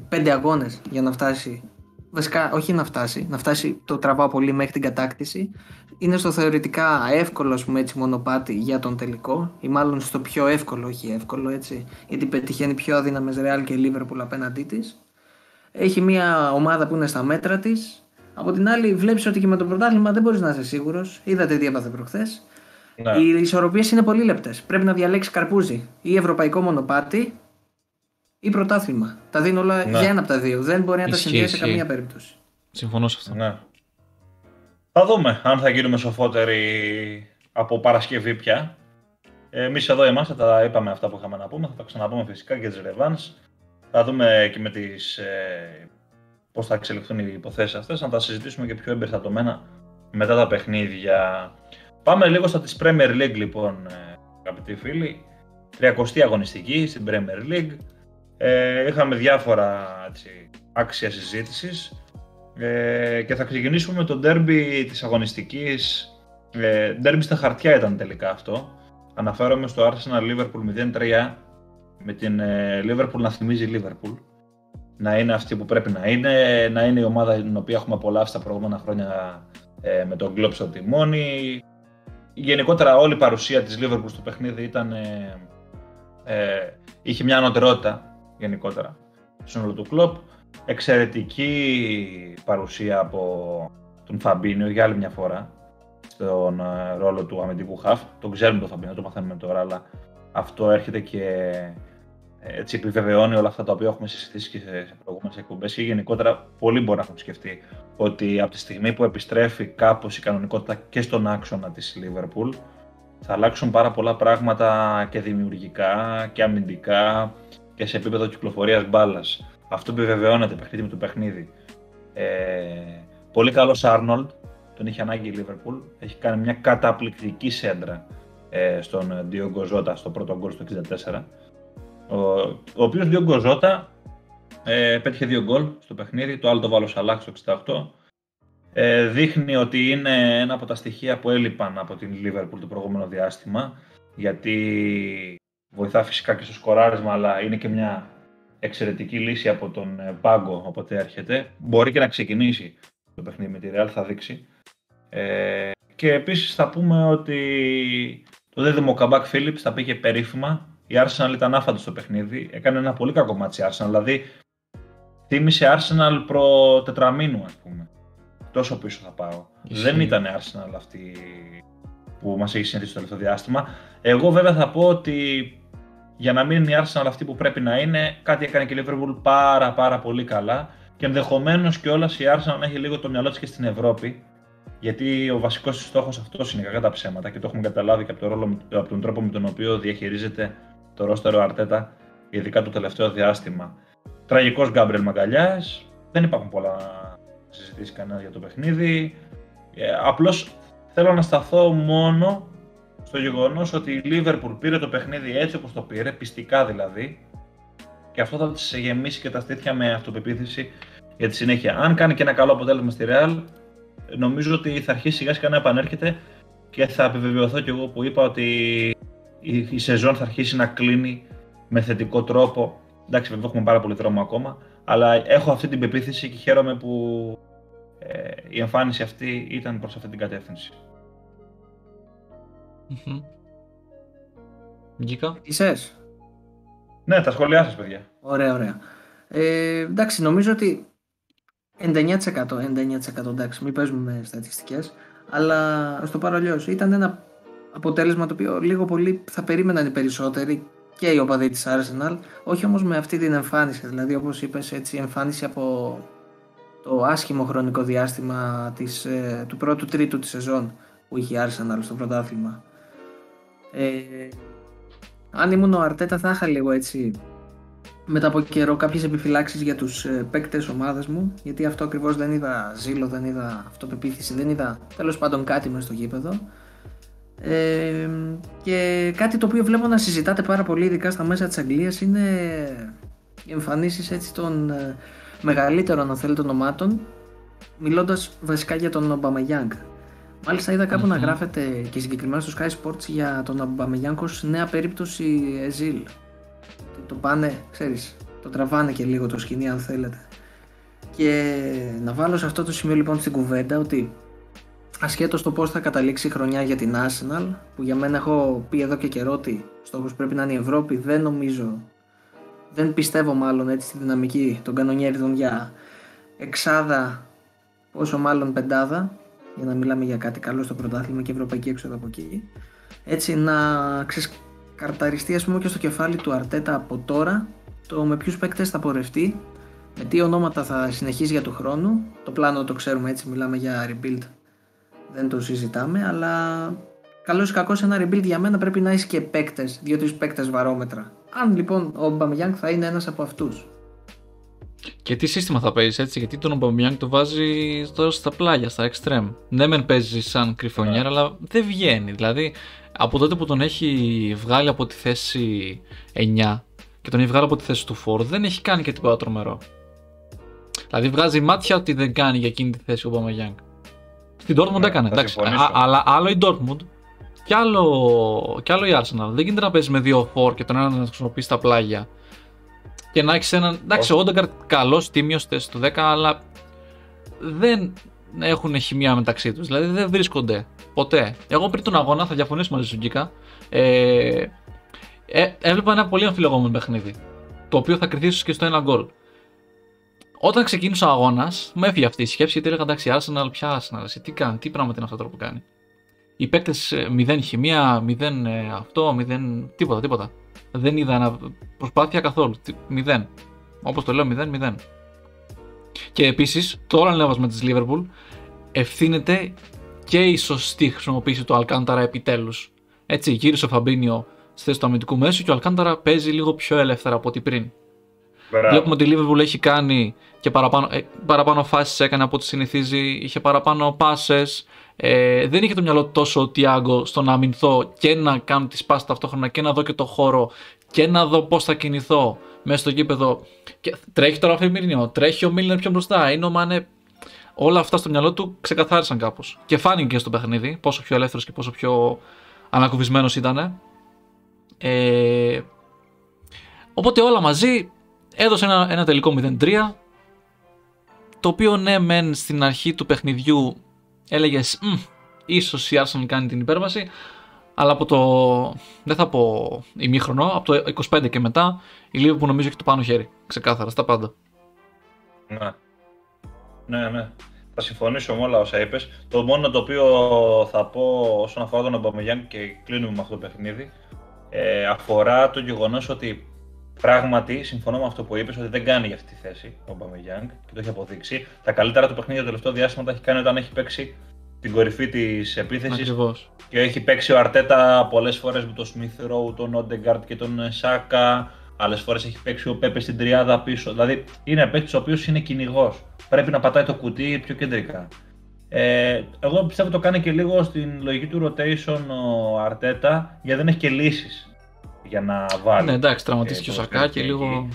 πέντε αγώνες για να φτάσει Βασικά, όχι να φτάσει, να φτάσει το τραβάω πολύ μέχρι την κατάκτηση. Είναι στο θεωρητικά εύκολο, ας πούμε, έτσι, μονοπάτι για τον τελικό, ή μάλλον στο πιο εύκολο, όχι εύκολο έτσι, γιατί πετυχαίνει πιο αδύναμες Real και Liverpool απέναντί της. Έχει μια ομάδα που είναι στα μέτρα της. Από την άλλη, βλέπεις ότι και με το πρωτάθλημα δεν μπορείς να είσαι σίγουρος. Είδατε τι έπαθε προχθές. Ναι. Οι ισορροπίες είναι πολύ λεπτές. Πρέπει να διαλέξει καρπούζι ή ευρωπαϊκό μονοπάτι ή πρωτάθλημα. Τα δίνω όλα Ναι. για ένα από τα δύο. Δεν μπορεί να τα Ισχύει, συνδυάσει σε ισχύει. καμία περίπτωση. Συμφωνώ σε αυτό. Ναι. Θα δούμε αν θα γίνουμε σοφότεροι από Παρασκευή πια. Εμείς εδώ είμαστε, τα είπαμε αυτά που είχαμε να πούμε. Θα τα ξαναπούμε φυσικά και τις Revans. Θα δούμε και με τις, ε, πώς θα εξελιχθούν οι υποθέσεις αυτές. Να τα συζητήσουμε και πιο εμπεριστατωμένα μετά τα παιχνίδια. Πάμε λίγο στα της Premier League λοιπόν, ε, αγαπητοί φίλοι. 30η αγωνιστική στην Premier League. Ε, είχαμε διάφορα έτσι, άξια συζήτησης. Ε, και θα ξεκινήσουμε με το ντέρμπι της αγωνιστικής. Ε, ντέρμπι στα χαρτιά ήταν τελικά αυτό. Αναφέρομαι στο Arsenal Liverpool 0-3 με την ε, Liverpool να θυμίζει Liverpool. Να είναι αυτή που πρέπει να είναι, να είναι η ομάδα την οποία έχουμε απολαύσει τα προηγούμενα χρόνια ε, με τον Klopp στο τιμόνι. Γενικότερα όλη η παρουσία της Liverpool στο παιχνίδι ήταν, ε, ε, είχε μια ανωτερότητα γενικότερα στο σύνολο του Klopp εξαιρετική παρουσία από τον Φαμπίνιο για άλλη μια φορά στον ε, ρόλο του αμυντικού χαφ. Τον ξέρουμε τον Φαμπίνιο, το μαθαίνουμε τώρα, αλλά αυτό έρχεται και ε, έτσι επιβεβαιώνει όλα αυτά τα οποία έχουμε συζητήσει και σε, σε προηγούμενες εκπομπές και γενικότερα πολλοί μπορεί να έχουν σκεφτεί ότι από τη στιγμή που επιστρέφει κάπως η κανονικότητα και στον άξονα της Liverpool θα αλλάξουν πάρα πολλά πράγματα και δημιουργικά και αμυντικά και σε επίπεδο κυκλοφορίας μπάλας. Αυτό επιβεβαιώνεται παιχνίδι με το παιχνίδι. Ε, πολύ καλός Άρνολτ, τον είχε ανάγκη η Λίβερπουλ. Έχει κάνει μια καταπληκτική σέντρα ε, στον Ντιόγκο Ζώτα στο πρώτο γκολ στο 64. Ο, ο οποίος Ντιόγκο Ζώτα ε, πέτυχε δύο γκολ στο παιχνίδι, το άλλο το βάλω Σαλάχ στο 68. Ε, δείχνει ότι είναι ένα από τα στοιχεία που έλειπαν από την Λίβερπουλ το προηγούμενο διάστημα, γιατί βοηθά φυσικά και στο σκοράρισμα, αλλά είναι και μια εξαιρετική λύση από τον ε, πάγκο όποτε έρχεται. Μπορεί και να ξεκινήσει το παιχνίδι με τη Real, θα δείξει. Ε, και επίσης θα πούμε ότι το δίδυμο Καμπάκ Φίλιπς τα πήγε περίφημα. Η Arsenal ήταν άφαντη στο παιχνίδι. Έκανε ένα πολύ κακό ματς η Arsenal. Δηλαδή, θύμισε Arsenal προ τετραμήνου, ας πούμε. Τόσο πίσω θα πάω. Δεν ήταν Arsenal αυτή που μας έχει συνηθίσει το τελευταίο διάστημα. Εγώ βέβαια θα πω ότι για να μην είναι η Arsenal αυτή που πρέπει να είναι, κάτι έκανε και η Liverpool πάρα πάρα πολύ καλά και ενδεχομένως κιόλας η Arsenal να έχει λίγο το μυαλό της και στην Ευρώπη. Γιατί ο βασικός της στόχος αυτός είναι κακά τα ψέματα και το έχουμε καταλάβει και από, το ρόλο, από τον τρόπο με τον οποίο διαχειρίζεται το ρόστερο Αρτέτα, ειδικά το τελευταίο διάστημα. Τραγικός Γκάμπρελ Μαγκαλιάς. Δεν υπάρχουν πολλά να συζητήσει κανένας για το παιχνίδι. Ε, Απλώς θέλω να σταθώ μόνο στο γεγονός ότι η Λίβερπουλ πήρε το παιχνίδι έτσι όπως το πήρε, πιστικά δηλαδή, και αυτό θα τη γεμίσει και τα στήθια με αυτοπεποίθηση για τη συνέχεια. Αν κάνει και ένα καλό αποτέλεσμα στη Real, νομίζω ότι θα αρχίσει σιγά σιγά να επανέρχεται και θα επιβεβαιωθώ κι εγώ που είπα ότι η, σεζόν θα αρχίσει να κλείνει με θετικό τρόπο. Εντάξει, βέβαια έχουμε πάρα πολύ δρόμο ακόμα, αλλά έχω αυτή την πεποίθηση και χαίρομαι που ε, η εμφάνιση αυτή ήταν προς αυτή την κατεύθυνση. Mm-hmm. Γκίκα. Ισες. Ναι, τα σχόλιά σας, παιδιά. Ωραία, ωραία. Ε, εντάξει, νομίζω ότι 99%, 99% εντάξει, μην παίζουμε με στατιστικές, αλλά στο παρολιό ήταν ένα αποτέλεσμα το οποίο λίγο πολύ θα περίμεναν οι περισσότεροι και οι οπαδοί της Arsenal, όχι όμως με αυτή την εμφάνιση, δηλαδή όπως είπες έτσι εμφάνιση από το άσχημο χρονικό διάστημα της, ε, του πρώτου τρίτου της σεζόν που είχε η Arsenal στο πρωτάθλημα. Ε, αν ήμουν ο Αρτέτα θα είχα λίγο έτσι μετά από καιρό κάποιες επιφυλάξεις για τους ε, παίκτες ομάδας μου γιατί αυτό ακριβώς δεν είδα ζήλο, δεν είδα αυτοπεποίθηση, δεν είδα τέλος πάντων κάτι μες στο γήπεδο ε, και κάτι το οποίο βλέπω να συζητάτε πάρα πολύ ειδικά στα μέσα της Αγγλίας είναι οι εμφανίσεις έτσι των ε, μεγαλύτερων αν θέλετε ονομάτων μιλώντας βασικά για τον Ομπαμαγιάνγκ Μάλιστα είδα κάπου να γράφεται και συγκεκριμένα στο Sky Sports για τον Αμπαμεγιάνκο νέα περίπτωση Εζίλ. Το πάνε, ξέρεις, το τραβάνε και λίγο το σκηνή αν θέλετε. Και να βάλω σε αυτό το σημείο λοιπόν στην κουβέντα ότι ασχέτως το πώς θα καταλήξει η χρονιά για την Arsenal που για μένα έχω πει εδώ και καιρό ότι στόχος πρέπει να είναι η Ευρώπη δεν νομίζω δεν πιστεύω μάλλον έτσι στη δυναμική των κανονιέριδων για εξάδα πόσο μάλλον πεντάδα για να μιλάμε για κάτι καλό στο πρωτάθλημα και ευρωπαϊκή έξοδο από εκεί. Έτσι να ξεσκαρταριστεί ας πούμε και στο κεφάλι του Αρτέτα από τώρα το με ποιους παίκτες θα πορευτεί, με τι ονόματα θα συνεχίσει για του χρόνου. Το πλάνο το ξέρουμε έτσι, μιλάμε για rebuild, δεν το συζητάμε, αλλά καλό ή κακό ένα rebuild για μένα πρέπει να έχει και παίκτες, δύο-τρεις παίκτες βαρόμετρα. Αν λοιπόν ο Μπαμιάνγκ θα είναι ένας από αυτούς. Και τι σύστημα θα παίζεις έτσι, γιατί τον Ομπαμιάνγκ το βάζει τώρα στα πλάγια, στα extreme. Ναι, μεν παίζει σαν κρυφονιέρα, ναι. αλλά δεν βγαίνει. Δηλαδή, από τότε που τον έχει βγάλει από τη θέση 9 και τον έχει βγάλει από τη θέση του 4, δεν έχει κάνει και τίποτα τρομερό. Δηλαδή, βγάζει μάτια ότι δεν κάνει για εκείνη τη θέση ο Ομπαμιάνγκ. Στην Dortmund ναι, έκανε, εντάξει. αλλά άλλο η Dortmund και άλλο, και άλλο η Arsenal. Δεν γίνεται να παίζεις με δύο 4 και τον ένα να χρησιμοποιείς στα πλάγια και να έχεις έναν. Εντάξει, ο Όντεγκαρτ καλός, τίμιος στο 10, αλλά δεν έχουν χημία μεταξύ τους. Δηλαδή δεν βρίσκονται ποτέ. Εγώ πριν τον αγώνα, θα διαφωνήσω μαζί σου, Γκίκα. Ε, ε, έβλεπα ένα πολύ αμφιλεγόμενο παιχνίδι. Το οποίο θα κρυθεί και στο ένα γκολ. Όταν ξεκίνησε ο αγώνας, μου έφυγε αυτή η σκέψη γιατί έλεγα εντάξει, Arsenal, πια Arsenal, τι κάνει, τι πράγματα είναι αυτό που κάνει. Οι παίκτες 0 ε, χημεία, 0 ε, αυτό, 0. τίποτα, τίποτα. Δεν είδα ένα προσπάθεια καθόλου. Μηδέν. Όπως το λέω, μηδέν, μηδέν. Και επίσης, το όλο ανέβασμα της Liverpool ευθύνεται και η σωστή χρησιμοποίηση του Αλκάνταρα επιτέλους. Έτσι, γύρισε ο Φαμπίνιο στη θέση του αμυντικού μέσου και ο Αλκάνταρα παίζει λίγο πιο ελεύθερα από ό,τι πριν. Μπράβο. Βλέπουμε ότι η Liverpool έχει κάνει και παραπάνω, ε, παραπάνω φάσεις έκανε από ό,τι συνηθίζει, είχε παραπάνω πάσες, ε, δεν είχε το μυαλό του τόσο ο Τιάγκο στο να αμυνθώ και να κάνω τις πάσες ταυτόχρονα και να δω και το χώρο και να δω πώς θα κινηθώ μέσα στο γήπεδο. Και τρέχει τώρα ο Φεμίρνιο, τρέχει ο Μίλνερ πιο μπροστά, είναι ο Μάνε. Όλα αυτά στο μυαλό του ξεκαθάρισαν κάπως. Και φάνηκε και στο παιχνίδι πόσο πιο ελεύθερος και πόσο πιο ανακουβισμένος ήταν. Ε, οπότε όλα μαζί έδωσε ένα, ένα τελικό 0-3 το οποίο ναι μεν στην αρχή του παιχνιδιού έλεγες ίσως η Arsenal κάνει την υπέρβαση αλλά από το, δεν θα πω ημίχρονο, από το 25 και μετά η Liverpool νομίζω έχει το πάνω χέρι, ξεκάθαρα, στα πάντα. Ναι. Ναι, ναι. Θα συμφωνήσω με όλα όσα είπες. Το μόνο το οποίο θα πω όσον αφορά τον Αμπαμεγιάνγκ και κλείνουμε με αυτό το παιχνίδι ε, αφορά το γεγονός ότι Πράγματι, συμφωνώ με αυτό που είπες, ότι δεν κάνει για αυτή τη θέση ο Μπαμεγιάνγκ και το έχει αποδείξει. Τα καλύτερα του παιχνίδια το τελευταίο διάστημα τα έχει κάνει όταν έχει παίξει την κορυφή της επίθεσης. Και έχει παίξει ο Αρτέτα πολλές φορές με τον Σμιθ Ρόου, τον Όντεγκαρτ και τον Σάκα. Άλλες φορές έχει παίξει ο Πέπε στην τριάδα πίσω. Δηλαδή είναι παίκτης ο οποίος είναι κυνηγός. Πρέπει να πατάει το κουτί πιο κεντρικά. Ε, εγώ πιστεύω το κάνει και λίγο στην λογική του rotation ο Αρτέτα γιατί δεν έχει και λύσεις για να βάλει. Ναι, εντάξει, τραυματίστηκε ο Σακά και λίγο.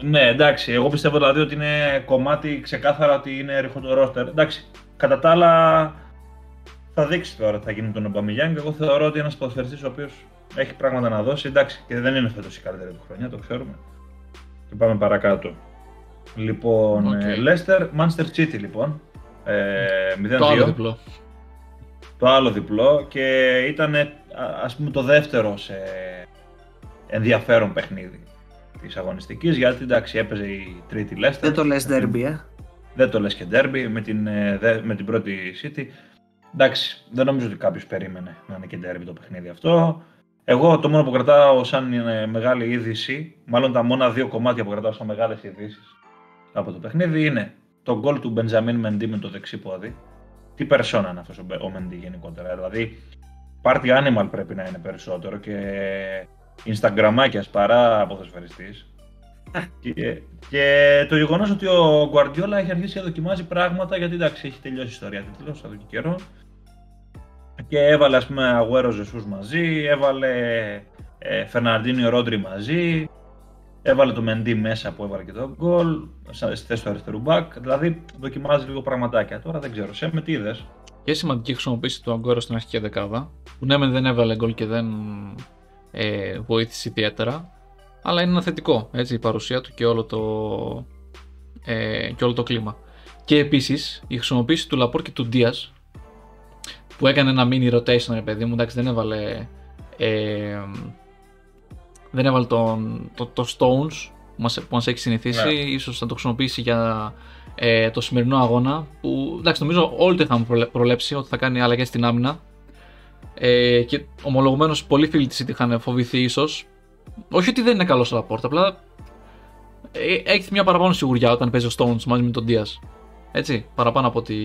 Ναι, εντάξει. Εγώ πιστεύω δηλαδή ότι είναι κομμάτι ξεκάθαρα ότι είναι ρίχο το ρόστερ. Εντάξει, κατά τα άλλα θα δείξει τώρα τι θα γίνει με τον Ομπαμιγιάνγκ. Εγώ θεωρώ ότι ένας ποδοσφαιριστής ο οποίος έχει πράγματα να δώσει. Εντάξει, και δεν είναι φέτος η καλύτερη του χρονιά, το ξέρουμε. Και πάμε παρακάτω. Λοιπόν, okay. Leicester, Manchester City λοιπόν. Ε, 0-2. Το άλλο διπλό. Το άλλο διπλό και ήταν ας πούμε το δεύτερο σε ενδιαφέρον παιχνίδι της αγωνιστικής. Γιατί εντάξει, έπαιζε η τρίτη Leicester. Δεν το λες derby, ε; Δεν το λες και derby με την, ε, με την πρώτη City. Εντάξει, δεν νομίζω ότι κάποιος περίμενε να είναι και derby το παιχνίδι αυτό. Εγώ το μόνο που κρατάω σαν μεγάλη είδηση, μάλλον τα μόνα δύο κομμάτια που κρατάω σαν μεγάλες ειδήσεις από το παιχνίδι είναι το γκολ του Μπεντζαμίν Μεντί με το δεξί πόδι. Τι περσόνα είναι αυτός ο Μεντί γενικότερα. Δηλαδή, party animal πρέπει να είναι περισσότερο και Instagramάκιας παρά ποδοσφαιριστής. και, και το γεγονός ότι ο Guardiola έχει αρχίσει να δοκιμάζει πράγματα γιατί εντάξει έχει τελειώσει η ιστορία τίτλος εδώ και καιρό και έβαλε ας πούμε Αγουέρο Ζεσούς μαζί, έβαλε ε, Φερναντίνιο Ρόντρι μαζί, έβαλε το Μεντί μέσα που έβαλε και το γκολ, στη θέση του αριστερού μπακ, δηλαδή δοκιμάζει λίγο πραγματάκια. Τώρα δεν ξέρω, σε με τι είδες; Και σημαντική χρησιμοποίηση του Αγκόρο στην αρχική δεκάδα, που ναι, δεν έβαλε γκολ και δεν ε, βοήθησε ιδιαίτερα, αλλά είναι ένα θετικό έτσι, η παρουσία του και όλο το, ε, και όλο το κλίμα. Και επίσης η χρησιμοποίηση του Λαπόρ και του Ντίας που έκανε ένα mini rotation, ρε παιδί μου, εντάξει, δεν έβαλε. Ε, δεν έβαλε τον, το, το Stones που μας, που μας έχει συνηθίσει, ναι. ίσως θα το χρησιμοποιήσει για ε, το σημερινό αγώνα που εντάξει νομίζω όλοι το είχαμε προλέψει ότι θα κάνει αλλαγές στην άμυνα ε, και ομολογουμένως πολλοί φίλοι της είχαν φοβηθεί ίσως όχι ότι δεν είναι καλός ο Λαπόρτα απλά ε, έχεις μια παραπάνω σιγουριά όταν παίζει ο Stones μαζί με τον Diaz έτσι παραπάνω από ότι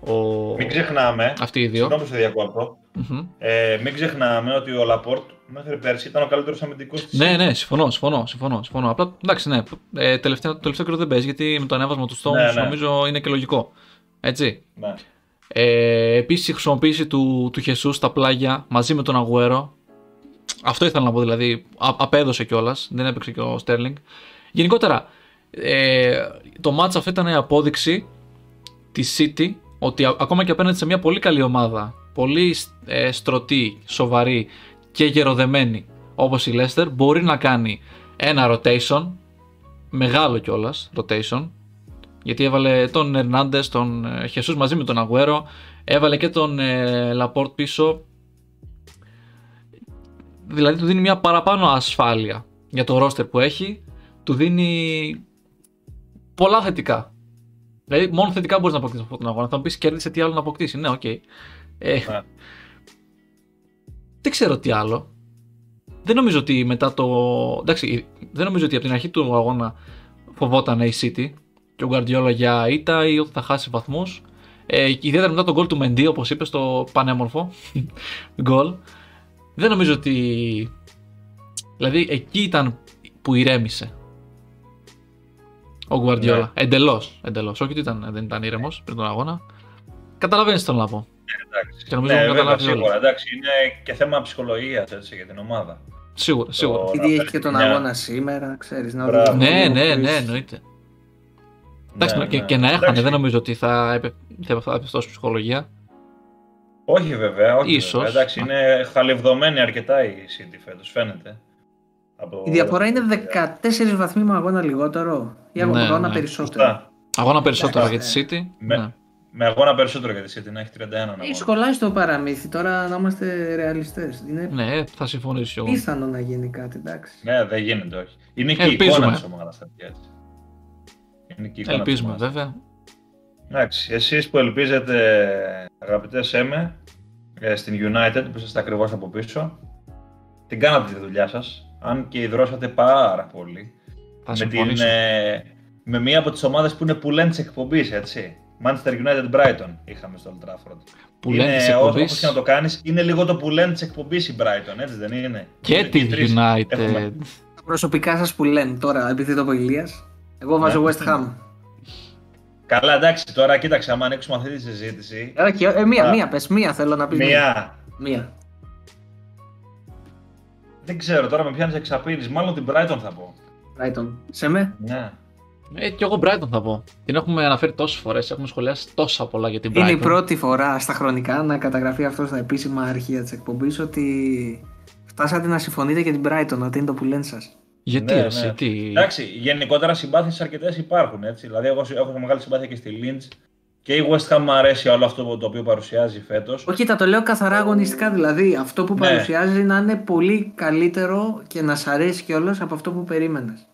ο... Μην ξεχνάμε, αυτοί οι δύο. συγγνώμη σε διακόπτω, mm-hmm. ε, μην ξεχνάμε ότι ο Λαπόρτ μέχρι πέρσι ήταν ο καλύτερος αμυντικός της. Ναι, ναι, συμφωνώ, συμφωνώ, συμφωνώ, συμφωνώ. Απλά εντάξει, ναι, ε, τελευταίο, το τελευταίο καιρό δεν παίζει γιατί με το ανέβασμα του Stones ναι, ναι. νομίζω είναι και λογικό. Έτσι. Ναι. Ε, Επίσης η χρησιμοποίηση του, του Χεσούς στα πλάγια μαζί με τον Αγουέρο. Αυτό ήθελα να πω δηλαδή. Α, απέδωσε κιόλας, δεν έπαιξε και ο Στέρλινγκ. Γενικότερα, ε, το μάτσα αυτό ήταν η απόδειξη της City ότι ακόμα και απέναντι σε μια πολύ καλή ομάδα, πολύ ε, στρωτή, σοβαρή και γεροδεμένη όπως η Leicester μπορεί να κάνει ένα rotation, μεγάλο κιόλας rotation, γιατί έβαλε τον Ερνάντες, τον Χεσούς μαζί με τον Αγουέρο, έβαλε και τον ε, Λαπόρτ πίσω, δηλαδή του δίνει μια παραπάνω ασφάλεια για το roster που έχει, του δίνει πολλά θετικά. Δηλαδή, μόνο θετικά μπορείς να αποκτήσεις αυτόν τον αγώνα. Θα μου πεις κέρδισε τι άλλο να αποκτήσει. Ναι, OK. Okay. Ε, ναι. Δεν ξέρω τι άλλο. Δεν νομίζω ότι μετά το. Εντάξει, δεν νομίζω ότι από την αρχή του αγώνα φοβόταν η City και ο Guardiola για ήττα ή ότι θα χάσει βαθμούς. Ε, ιδιαίτερα μετά τον γκολ του Μεντί, όπως είπες, στο πανέμορφο γκολ. Δεν νομίζω ότι. Δηλαδή εκεί ήταν που ηρέμησε Ο Guardiola. Ναι. Εντελώς. Εντελώς. Όχι ότι ήταν, δεν ήταν ήρεμος πριν τον αγώνα. Καταλαβαίνεις τι θέλω να πω. Εντάξει. Και νομίζω ναι, ότι βέβαια, καταλάβει όλος. σίγουρα. Εντάξει, είναι και θέμα ψυχολογίας για την ομάδα. Σίγουρα, σίγουρα. Το- Επειδή να έχει και τον φέρει μια- αγώνα σήμερα, ξέρεις. Να Μπράβο. οδηγεί Ναι, ο ναι, Chris. ναι, εννοείται. Εντάξει, Ναι, και, ναι. και να έχανε, Εντάξει, δεν νομίζω ότι θα, έπε, θα έπεφτε τόσο ψυχολογία. Όχι βέβαια, όχι Ίσως. βέβαια. Εντάξει, είναι χαλευδομένη αρκετά η City φέτος, φαίνεται. Από Η διαφορά όλα είναι αυτά. 14 βαθμοί με αγώνα λιγότερο ή Ναι, αγώνα ναι. περισσότερο. Σωστά. Αγώνα περισσότερο για Εντάξει, τη City. Με, Ναι. με αγώνα περισσότερο για τη City, να έχει 31 αγώνα. Έχει κολλάει στο παραμύθι τώρα να είμαστε ρεαλιστές. Είναι ναι, θα συμφωνήσω κι εγώ. πιθανό να γίνει κάτι, εντάξει. Ναι, δεν γίνεται, όχι. Είναι και η Ελπίζουμε. εικόνα της ομάδας αυτή, έτσι. Είναι και η εικόνα της Ελπίζουμε ομάδας. βέβαια. Εντάξει, εσείς που ελπίζετε, αγαπητέ Σέμε, ε, στην United, που είστε ακριβώς από πίσω, την κάνατε τη δουλειά σας, αν και υδρώσατε πάρα πολύ. Θα με, την, συμφωνήσω. ε, με μία από τις ομάδες που είναι που λένε της εκπομπής, έτσι. Manchester United Brighton είχαμε στο Old Trafford. Που λένε της Είναι, όσο- εκπομπής. όπως και να το κάνεις, είναι λίγο το που λένε της εκπομπής η Brighton, έτσι δεν είναι; Και Είναι τη οι τρεις. United. Έχουμε- Τα προσωπικά σας που λένε τώρα, επειδή το από Ηλίας, εγώ βάζω Ναι. West Ham. Καλά, εντάξει, τώρα κοίταξε, άμα ανοίξουμε αυτή τη συζήτηση. Ε, όχι, ε, μία, Α. μία, πες, μία θέλω να πεις. Μία. Μία. Δεν ξέρω, τώρα με πιάνεις εξαπίνει. Μάλλον την Brighton θα πω. Brighton. Σε με; Ναι. Ε, και εγώ Brighton θα πω. Την έχουμε αναφέρει τόσες φορές, έχουμε σχολιάσει τόσα πολλά για την Brighton. Είναι η πρώτη φορά στα χρονικά να καταγραφεί αυτός στα επίσημα αρχεία της εκπομπής ότι φτάσατε να συμφωνείτε και την Brighton, ότι είναι το που λένε σας. Γιατί Ναι, εσύ, ναι. τι; Εντάξει, γενικότερα συμπάθειες αρκετές υπάρχουν. Έτσι. Δηλαδή, εγώ έχω μεγάλη συμπάθεια και στη Lynch και η West Ham μου αρέσει όλο αυτό το οποίο παρουσιάζει φέτος. Όχι, τα το λέω καθαρά αγωνιστικά. Δηλαδή, αυτό που Ναι. παρουσιάζει να είναι πολύ καλύτερο και να σ' αρέσει κιόλας από αυτό που περίμενες.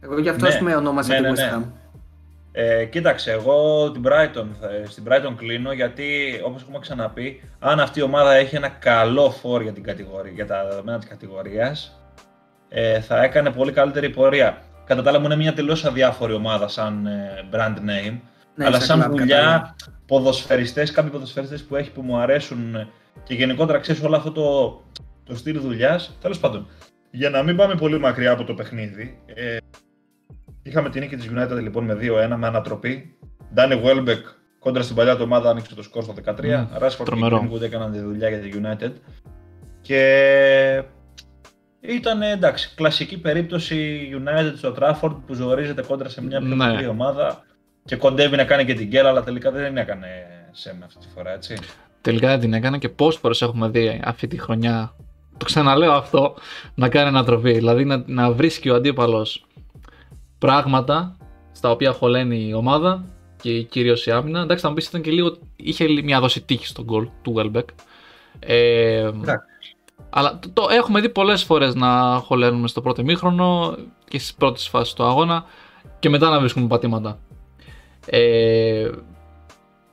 Εγώ γι' αυτό Ναι. ας πούμε ονόμασα Ναι, τη ναι, West ναι. Ham. Ε, κοίταξε, εγώ την Brighton, θα- στην Brighton κλείνω γιατί όπως έχουμε ξαναπεί, αν αυτή η ομάδα έχει ένα καλό φόρ για, την κατηγορία, για τα δεδομένα της κατηγορίας, ε, θα έκανε πολύ καλύτερη πορεία. Κατά τα άλλα, μου είναι μια τελείως αδιάφορη ομάδα σαν ε, brand name. Ναι, αλλά στα σαν κλαμπ, δουλειά, κατάλαβα. ποδοσφαιριστές, κάποιοι ποδοσφαιριστές που έχει που μου αρέσουν ε, και γενικότερα ξέρεις όλο αυτό το, το στυλ δουλειάς. Τέλος πάντων, για να μην πάμε πολύ μακριά από το παιχνίδι, ε, είχαμε την νίκη της United λοιπόν με 2-1 με ανατροπή. Ντάνι Βέλμπεκ κόντρα στην παλιά του ομάδα άνοιξε το σκορ στο 13. Μμμ, Ράσφορντ και τρομερό. Greenwood έκαναν τη δουλειά για τη United. Και ήταν εντάξει, κλασική περίπτωση United στο Trafford που ζορίζεται κόντρα σε μια πιο Ναι. μικρή ομάδα και κοντεύει να κάνει και την γκέλα, αλλά τελικά δεν την έκανε σε με αυτή τη φορά, έτσι. Τελικά δεν την έκανε και πόσες φορές έχουμε δει αυτή τη χρονιά. Το ξαναλέω αυτό, να κάνει ανατροπή. Δηλαδή να, να βρίσκει ο αντίπαλος πράγματα στα οποία χωλαίνει η ομάδα και κυρίως η άμυνα. Εντάξει, θα μου πεις ήταν και λίγο. είχε μια δόση τύχη στον γκολ του Welbeck. Ε, Εντάξει. Αλλά το, το έχουμε δει πολλές φορές να χωλένουμε στο πρώτο ημίχρονο και στις πρώτες φάσεις του αγώνα και μετά να βρίσκουμε πατήματα. Ε,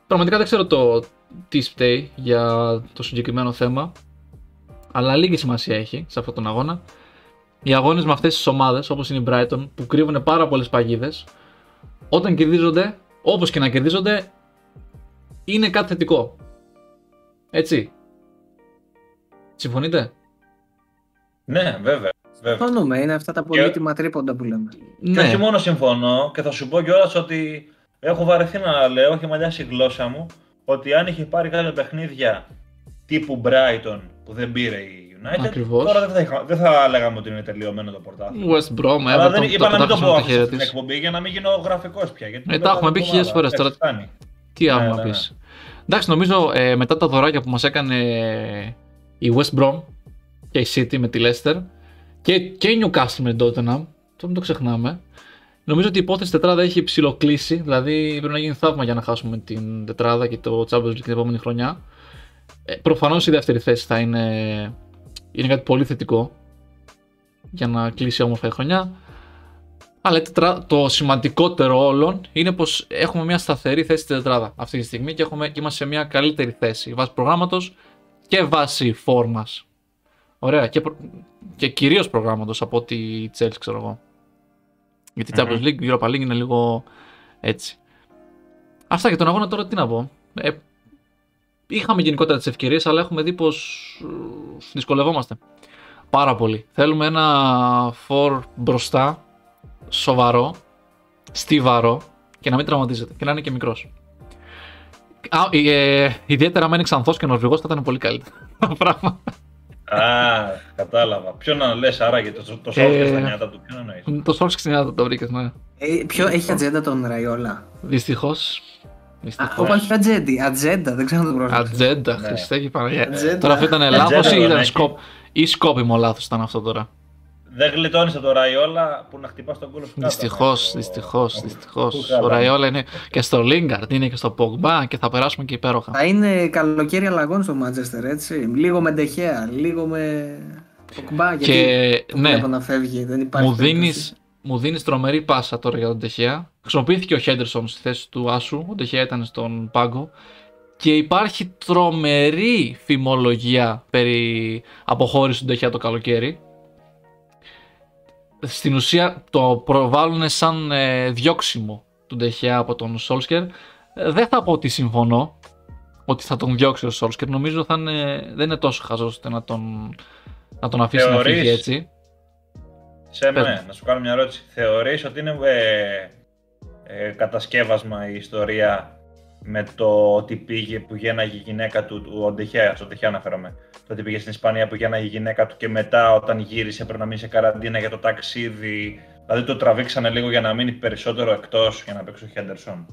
πραγματικά δεν ξέρω το τι φταίει για το συγκεκριμένο θέμα, αλλά λίγη σημασία έχει σε αυτόν τον αγώνα. Οι αγώνες με αυτές τις ομάδες, όπως είναι η Brighton, που κρύβουν πάρα πολλές παγίδες, όταν κερδίζονται, όπως και να κερδίζονται, είναι κάτι θετικό. Έτσι. Συμφωνείτε; Ναι, βέβαια. βέβαια. Συμφωνούμε, είναι αυτά τα πολύτιμα τρίποντα που λέμε. Και όχι μόνο συμφωνώ, και θα σου πω κιόλας ότι έχω βαρεθεί να λέω, έχει μαλλιάσει η γλώσσα μου, ότι αν είχε πάρει κάποια παιχνίδια τύπου Brighton που δεν πήρε η United, Ακριβώς. τώρα δεν θα, είχα- δεν θα λέγαμε ότι είναι τελειωμένο το πρωτάθλημα. West Brom, Αλλά Everton, δεν, το είπα να μην το κατάφερε πω με τα αυτή χέρια στην της. εκπομπή για να μην γίνω γραφικός πια. Γιατί Ε, την τα λέω έχουμε πει κάθε χίλιες εβδομάδα. φορές τώρα. Εντάξει, φτάνει. Τι άλλο Ναι, να ναι, πεις. Εντάξει, νομίζω ε, μετά τα δωράκια που μας έκανε η West Brom και η City με τη Leicester και, και η Newcastle με την Tottenham, το μην το ξεχνάμε, νομίζω ότι η υπόθεση τετράδα έχει ψηλοκλείσει, δηλαδή πρέπει να γίνει θαύμα για να χάσουμε την τετράδα και το Champions League την επόμενη χρονιά. Ε, προφανώς η δεύτερη θέση θα είναι, είναι κάτι πολύ θετικό για να κλείσει όμορφα η χρονιά. Αλλά η τετρά- το σημαντικότερο όλων είναι πως έχουμε μια σταθερή θέση στην τετράδα αυτή τη στιγμή και, έχουμε, και είμαστε σε μια καλύτερη θέση βάσει προγράμματος και βάσει φόρμας. Ωραία. Και, προ- και κυρίως προγράμματος από ότι η Chelsea ξέρω εγώ. Γιατί η Champions Μμμ. League, η Europa League είναι λίγο έτσι. Αυτά για τον αγώνα τώρα τι να πω. Ε, είχαμε γενικότερα τις ευκαιρίες αλλά έχουμε δει πως ε, δυσκολευόμαστε. Πάρα πολύ. Θέλουμε ένα φορ μπροστά, σοβαρό, στιβαρό και να μην τραυματίζεται και να είναι και μικρό. Ε, ιδιαίτερα αν είναι Ξανθός και Νορβηγός θα ήταν πολύ καλύτερο. Πράγμα. Α, κατάλαβα. Ποιον να λες άραγε το, το Σόλσκερ στα νιάτα του, ποιον εννοείς. Το Σόλσκερ στα νιάτα το βρήκες, ναι. Ε, ποιο έχει ατζέντα τον Ραϊόλα; Δυστυχώς. Όπω όχι ατζέντη, ατζέντα, δεν ξέρω το πρόβλημα. Ατζέντα, Χριστέ και Παναγία. Τώρα αυτό ήταν λάθος ή ήταν σκόπ, ή σκόπιμο λάθος ήταν αυτό τώρα; Δεν γλιτώνησε το Ραϊόλα που να χτυπάς τον κόλλο σου Δυστυχώς, δυστυχώς, δυστυχώς. Ο Ραϊόλα είναι και στο Λίγκαρτ, είναι και στο Πογμπά και θα περάσουμε και υπέροχα. Θα είναι καλοκαίρι αλλαγών στο Μάντσεστερ, έτσι. Λίγο με Ντεχέα, λίγο με Πογμπά. Και γιατί ναι, να φεύγει, δεν υπάρχει. Μου δίνεις μου δίνεις τρομερή πάσα τώρα για τον Τεχέα. Χρησιμοποιήθηκε ο Χέντερσον στη θέση του Άσου. Ο Τεχέα ήταν στον πάγκο. Και υπάρχει τρομερή φημολογία περί αποχώρησης του Τεχέα το καλοκαίρι στην ουσία το προβάλλουν σαν ε, διώξιμο του Ντεχέα από τον Σόλσκερ. Ε, δεν θα πω ότι συμφωνώ ότι θα τον διώξει ο Σόλσκερ. Νομίζω θα είναι, δεν είναι τόσο χαζός ώστε να τον, να τον αφήσει Θεωρείς, να φύγει έτσι. Σε ναι, να σου κάνω μια ερώτηση. Θεωρείς ότι είναι ε, ε, κατασκεύασμα η ιστορία με το ότι πήγε που γέναγε η γυναίκα του, ο Ντεχέα, ο Ντεχέα αναφέρομαι, το ότι πήγε στην Ισπανία που γέναγε η γυναίκα του και μετά όταν γύρισε έπρεπε να μείνει σε καραντίνα για το ταξίδι. Δηλαδή το τραβήξανε λίγο για να μείνει περισσότερο εκτός για να παίξει ο Χέντερσον.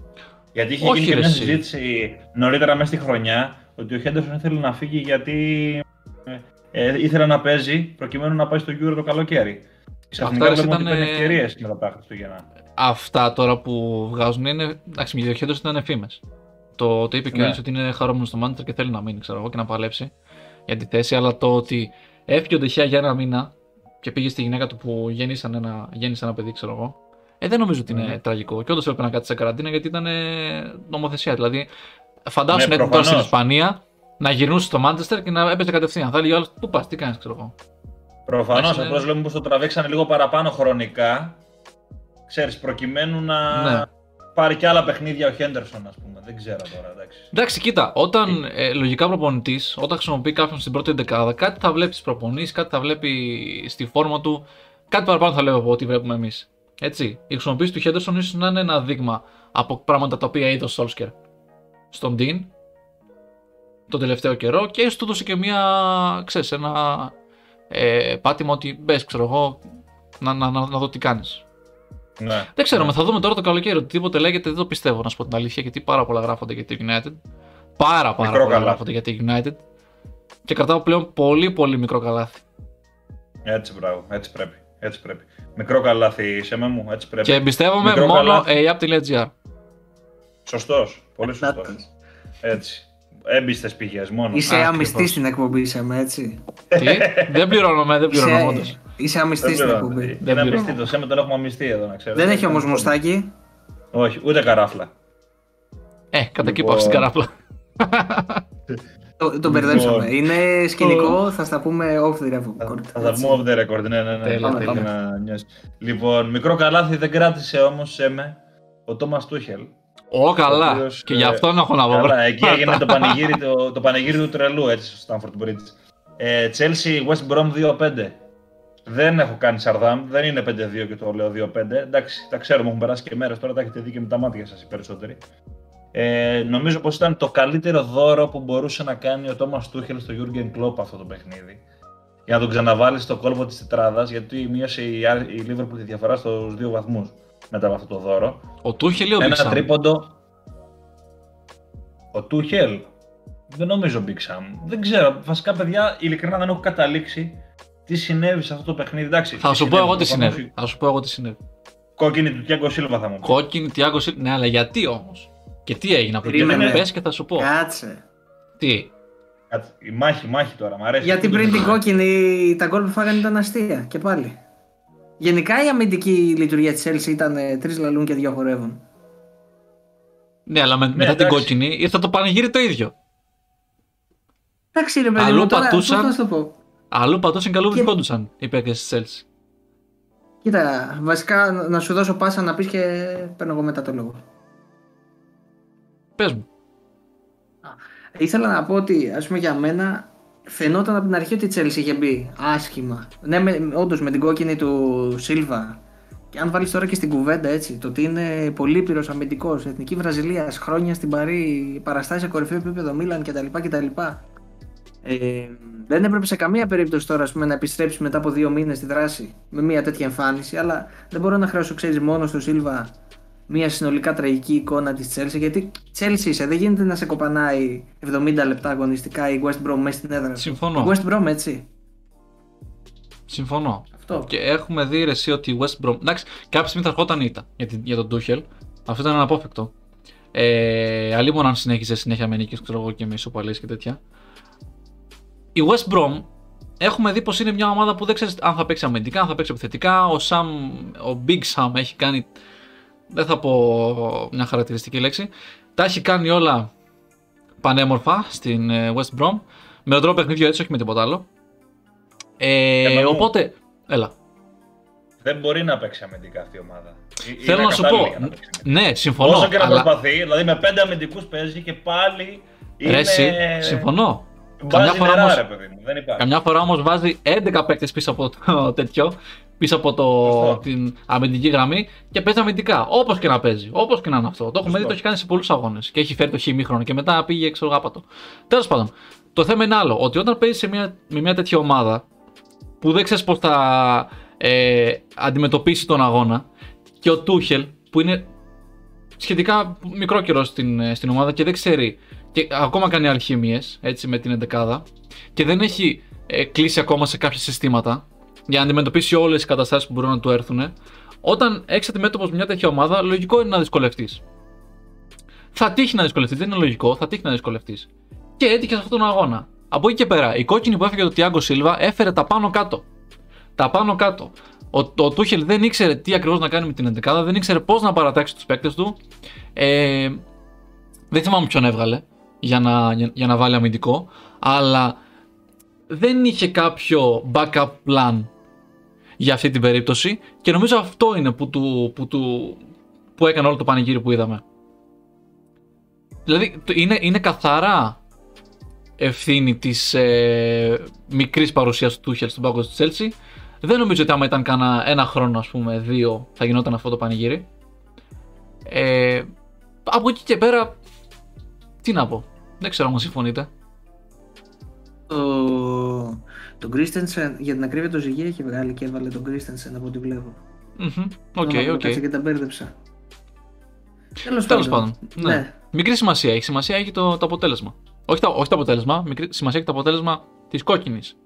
Γιατί είχε γίνει και μια συζήτηση νωρίτερα μέσα στη χρονιά ότι ο Χέντερσον ήθελε να φύγει γιατί ε, ε ήθελε να παίζει προκειμένου να πάει στο Euro το καλοκαίρι. Ξαφνικά βλέπουμε ήταν... ότι ευκαιρίες μετά τα Χριστούγεννα. Αυτά τώρα που βγάζουν είναι. Εντάξει, με ο Χέντερσον ήταν εφήμε. Το, το είπε και ο ναι. ότι είναι χαρούμενο στο Μάντσερ και θέλει να μείνει, ξέρω εγώ, και να παλέψει για τη θέση. Αλλά το ότι έφυγε ο Ντεχιά για ένα μήνα και πήγε στη γυναίκα του που γέννησαν ένα, γέννησε ένα παιδί, ξέρω εγώ. Ε, δεν νομίζω ότι είναι ναι. τραγικό. Και όντως έπρεπε να κάτσει σε καραντίνα γιατί ήταν νομοθεσία. Δηλαδή, φαντάσου ναι, τώρα στην Ισπανία να γυρνούσε στο Μάντσεστερ και να έπαιζε κατευθείαν. Θα έλεγε ο άλλος, Πού πας, τι κάνεις, ξέρω εγώ. Προφανώς, απλώς λέμε πως το τραβήξανε λίγο παραπάνω χρονικά. Ξέρεις, προκειμένου να. Ναι πάρει και άλλα παιχνίδια ο Χέντερσον, ας πούμε. Δεν ξέρω τώρα, εντάξει. Εντάξει, κοίτα, όταν ε, λογικά προπονητής, όταν χρησιμοποιεί κάποιον στην πρώτη δεκάδα, κάτι θα βλέπεις στις προπονήσεις, κάτι θα βλέπει στη φόρμα του, κάτι παραπάνω θα λέω από ό,τι βλέπουμε εμείς. Έτσι. Η χρησιμοποίηση του Χέντερσον ίσως να είναι ένα δείγμα από πράγματα τα οποία είδε ο Σόλσκερ στον Ντίν τον τελευταίο καιρό και ίσω του δώσει και μια, ξέρεις, ένα ε, πάτημα ότι μπες, ξέρω εγώ, να, να, να, να δω τι κάνεις. Ναι. Δεν ξέρω, ναι. θα δούμε τώρα το καλοκαίρι. Οτιδήποτε λέγεται δεν το πιστεύω να σου πω την αλήθεια γιατί πάρα πολλά γράφονται για τη United. Πάρα πάρα μικρό πολλά καλάθι. γράφονται για τη United. Και κρατάω πλέον πολύ πολύ μικρό καλάθι. Έτσι, μπράβο, έτσι πρέπει. Έτσι πρέπει. Μικρό καλάθι, σε με μου, έτσι πρέπει. Και εμπιστεύομαι μικρό μόνο app.gr. Σωστός. Πολύ σωστός. Έτσι. Έμπιστες πηγές μόνος. Είσαι αμυστή στην εκπομπή, είσαι με έτσι. Τι, δεν πληρώνομαι, δεν πληρώνομαι όντως. Είσαι αμυστή στην εκπομπή. Δεν αμυστή, το ΣΕΜ τον έχουμε αμυστή εδώ να ξέρω. Δεν έχει όμως μουστάκι; Όχι, ούτε καράφλα. Ε, κατά εκεί πάω στην λοιπόν. καράφλα. Το, το μπερδέψαμε. Λοιπόν. Είναι σκηνικό, θα στα πούμε off the record. Θα τα πούμε off the record, ναι, ναι. ναι. Λοιπόν, μικρό καλάθι δεν κράτησε όμως Σέμε ο Τόμας Τούχελ. Ω, καλά. Οποίος, και γι' ε, αυτό έχω να πω. Καλά, εκεί έγινε το πανηγύρι, το, το πανηγύρι του τρελού έτσι στο Stanford Bridge. Ε, Chelsea West Brom 2-5. Δεν έχω κάνει σαρδάμ, δεν είναι 5-2 και το λέω 2-5. Εντάξει, τα ξέρουμε, έχουν περάσει και μέρες τώρα, τα έχετε δει και με τα μάτια σας οι περισσότεροι. Ε, νομίζω πως ήταν το καλύτερο δώρο που μπορούσε να κάνει ο Τόμα Τούχελ στο Jurgen Klopp αυτό το παιχνίδι. Για να τον ξαναβάλεις στο κόλπο της τετράδας, γιατί μείωσε η, η Liverpool τη διαφορά στους δύο βαθμούς μετά από αυτό το δώρο. Ο Τούχελ ή ο Ένα τρίποντο. Ο Τούχελ. Δεν νομίζω Big Sam. Δεν ξέρω. Βασικά, παιδιά, ειλικρινά δεν έχω καταλήξει τι συνέβη σε αυτό το παιχνίδι. Εντάξει, θα σου πω εγώ τι συνέβη. Θα σου πω εγώ τι συνέβη. Κόκκινη του Τιάγκο Σίλβα θα μου πει. Κόκκινη Τιάγκο Σίλβα. Ναι, αλλά γιατί όμως; Και τι έγινε από εκεί; Πες και θα σου πω. Κάτσε. Τι; Κάτσε. Η μάχη, μάχη τώρα. Μ' αρέσει. Γιατί πριν την κόκκινη τα γκολ που φάγανε ήταν αστεία. Και πάλι. Γενικά η αμυντική λειτουργία της Chelsea ήταν ε, τρεις λαλούν και δύο χορεύουν. Ναι, αλλά με, ναι, μετά την κόκκινη ήρθε το πανηγύρι το ίδιο. Εντάξει, ρε παιδί μου, τώρα, πατούσαν, θα το πω. Αλλού πατούσαν και αλλού βρισκόντουσαν οι παίκτες της Chelsea. Κοίτα, βασικά να σου δώσω πάσα να πεις και παίρνω εγώ μετά το λόγο. Πες μου. Ήθελα να πω ότι, ας πούμε για μένα, φαινόταν από την αρχή ότι η Chelsea είχε μπει άσχημα. Ναι, όντως με την κόκκινη του Σίλβα Και αν βάλεις τώρα και στην κουβέντα έτσι, το ότι είναι πολύπειρο αμυντικός, εθνική Βραζιλία, χρόνια στην Παρή, παραστάσεις σε κορυφαίο επίπεδο Μίλαν κτλ. κτλ. Ε, δεν έπρεπε σε καμία περίπτωση τώρα ας πούμε, να επιστρέψεις μετά από δύο μήνες στη δράση με μια τέτοια εμφάνιση. Αλλά δεν μπορώ να χρεώσω, ξέρεις, μόνο στο Σίλβα μια συνολικά τραγική εικόνα της Chelsea. Γιατί Chelsea είσαι, δεν γίνεται να σε κοπανάει 70 λεπτά αγωνιστικά η West Brom μέσα στην έδρα. σου. Συμφωνώ. Η West Brom έτσι. Συμφωνώ. Αυτό. Και έχουμε δει ρε, εσύ ότι η West Brom. Εντάξει, κάποια στιγμή θα ερχόταν ήττα για, την- για τον Tuchel. Αυτό ήταν αναπόφευκτο. Ε, αλλήμον αν συνέχιζε συνέχεια με νίκες, ξέρω εγώ και με ισοπαλίες και τέτοια. Η West Brom έχουμε δει πως είναι μια ομάδα που δεν ξέρεις αν θα παίξει αμυντικά, αν θα παίξει επιθετικά. Ο, Sam, ο Big Sam έχει κάνει. Δεν θα πω μια χαρακτηριστική λέξη. Τα έχει κάνει όλα πανέμορφα στην ε, West Brom. Με τον τρόπο παιχνιδιού έτσι, όχι με τίποτα άλλο. Ε, Εμένα μου. οπότε, έλα. Δεν μπορεί να παίξει αμυντικά αυτή η ομάδα. Ε- Θέλω είναι να σου ακατάλληλη πω. για να παίξει αμυντικά. Ναι, συμφωνώ. Όσο και να αλλά... προσπαθεί, δηλαδή με πέντε αμυντικούς παίζει και πάλι. Είναι... Ρε, εσύ, συμφωνώ. Βάζει Καμιά φορά νερά, όμως- ρε παιδί μου. Δεν υπάρχει. Καμιά φορά όμως βάζει 11 παίκτες πίσω από το τέτοιο, πίσω από το, Σωστό. την αμυντική γραμμή και παίζει αμυντικά. Όπως και να παίζει. Όπως και να είναι αυτό. Το έχουμε Σωστό. δει, το έχει κάνει σε πολλούς αγώνες. Και έχει φέρει το χειμήχρονο και μετά πήγε έξω γάπατο. Τέλος πάντων, το θέμα είναι άλλο. Ότι όταν παίζεις μια, με μια τέτοια ομάδα που δεν ξέρεις πώς θα ε, αντιμετωπίσει τον αγώνα και ο Τούχελ που είναι σχετικά μικρό καιρό στην, ε, στην ομάδα και δεν ξέρει και ακόμα κάνει αλχημίες έτσι με την εντεκάδα και δεν έχει ε, κλείσει ακόμα σε κάποια συστήματα για να αντιμετωπίσει όλες τις καταστάσεις που μπορούν να του έρθουν όταν έχεις αντιμέτωπος μια τέτοια ομάδα λογικό είναι να δυσκολευτείς. Θα τύχει να δυσκολευτείς, δεν είναι λογικό, θα τύχει να δυσκολευτείς. Και έτυχε σε αυτόν τον αγώνα. Από εκεί και πέρα, η κόκκινη που έφυγε το Τιάγκο Σίλβα έφερε τα πάνω κάτω. Τα πάνω κάτω. Ο, ο Τούχελ δεν ήξερε τι ακριβώς να κάνει με την 11, δεν ήξερε πώς να παρατάξει τους παίκτες του. Ε, δεν θυμάμαι ποιον έβγαλε για να, για, για να βάλει αμυντικό, αλλά δεν είχε κάποιο backup plan για αυτή την περίπτωση και νομίζω αυτό είναι που, του, που, του, που έκανε όλο το πανηγύρι που είδαμε. Δηλαδή το- είναι, είναι καθαρά ευθύνη της ε, μικρής παρουσίας του Τούχελ στον πάγκο της Chelsea. Δεν νομίζω ότι άμα ήταν κάνα ένα χρόνο, ας πούμε, δύο, θα γινόταν αυτό το πανηγύρι. Ε, από εκεί και πέρα, τι να πω. Δεν ξέρω αν συμφωνείτε. Το, τον Christensen, για την ακρίβεια τον Ζιγέκ έχει βγάλει και έβαλε τον Christensen από ό,τι βλέπω. Μμμ, Οκ, Άμα οκ. κάτσα και τα μπέρδεψα. Τέλος, Τέλος πάντων. Ναι. Ναι. Μικρή σημασία έχει. Σημασία έχει το, το αποτέλεσμα. Όχι, το, όχι το αποτέλεσμα. Μικρή σημασία έχει το αποτέλεσμα της κόκκινης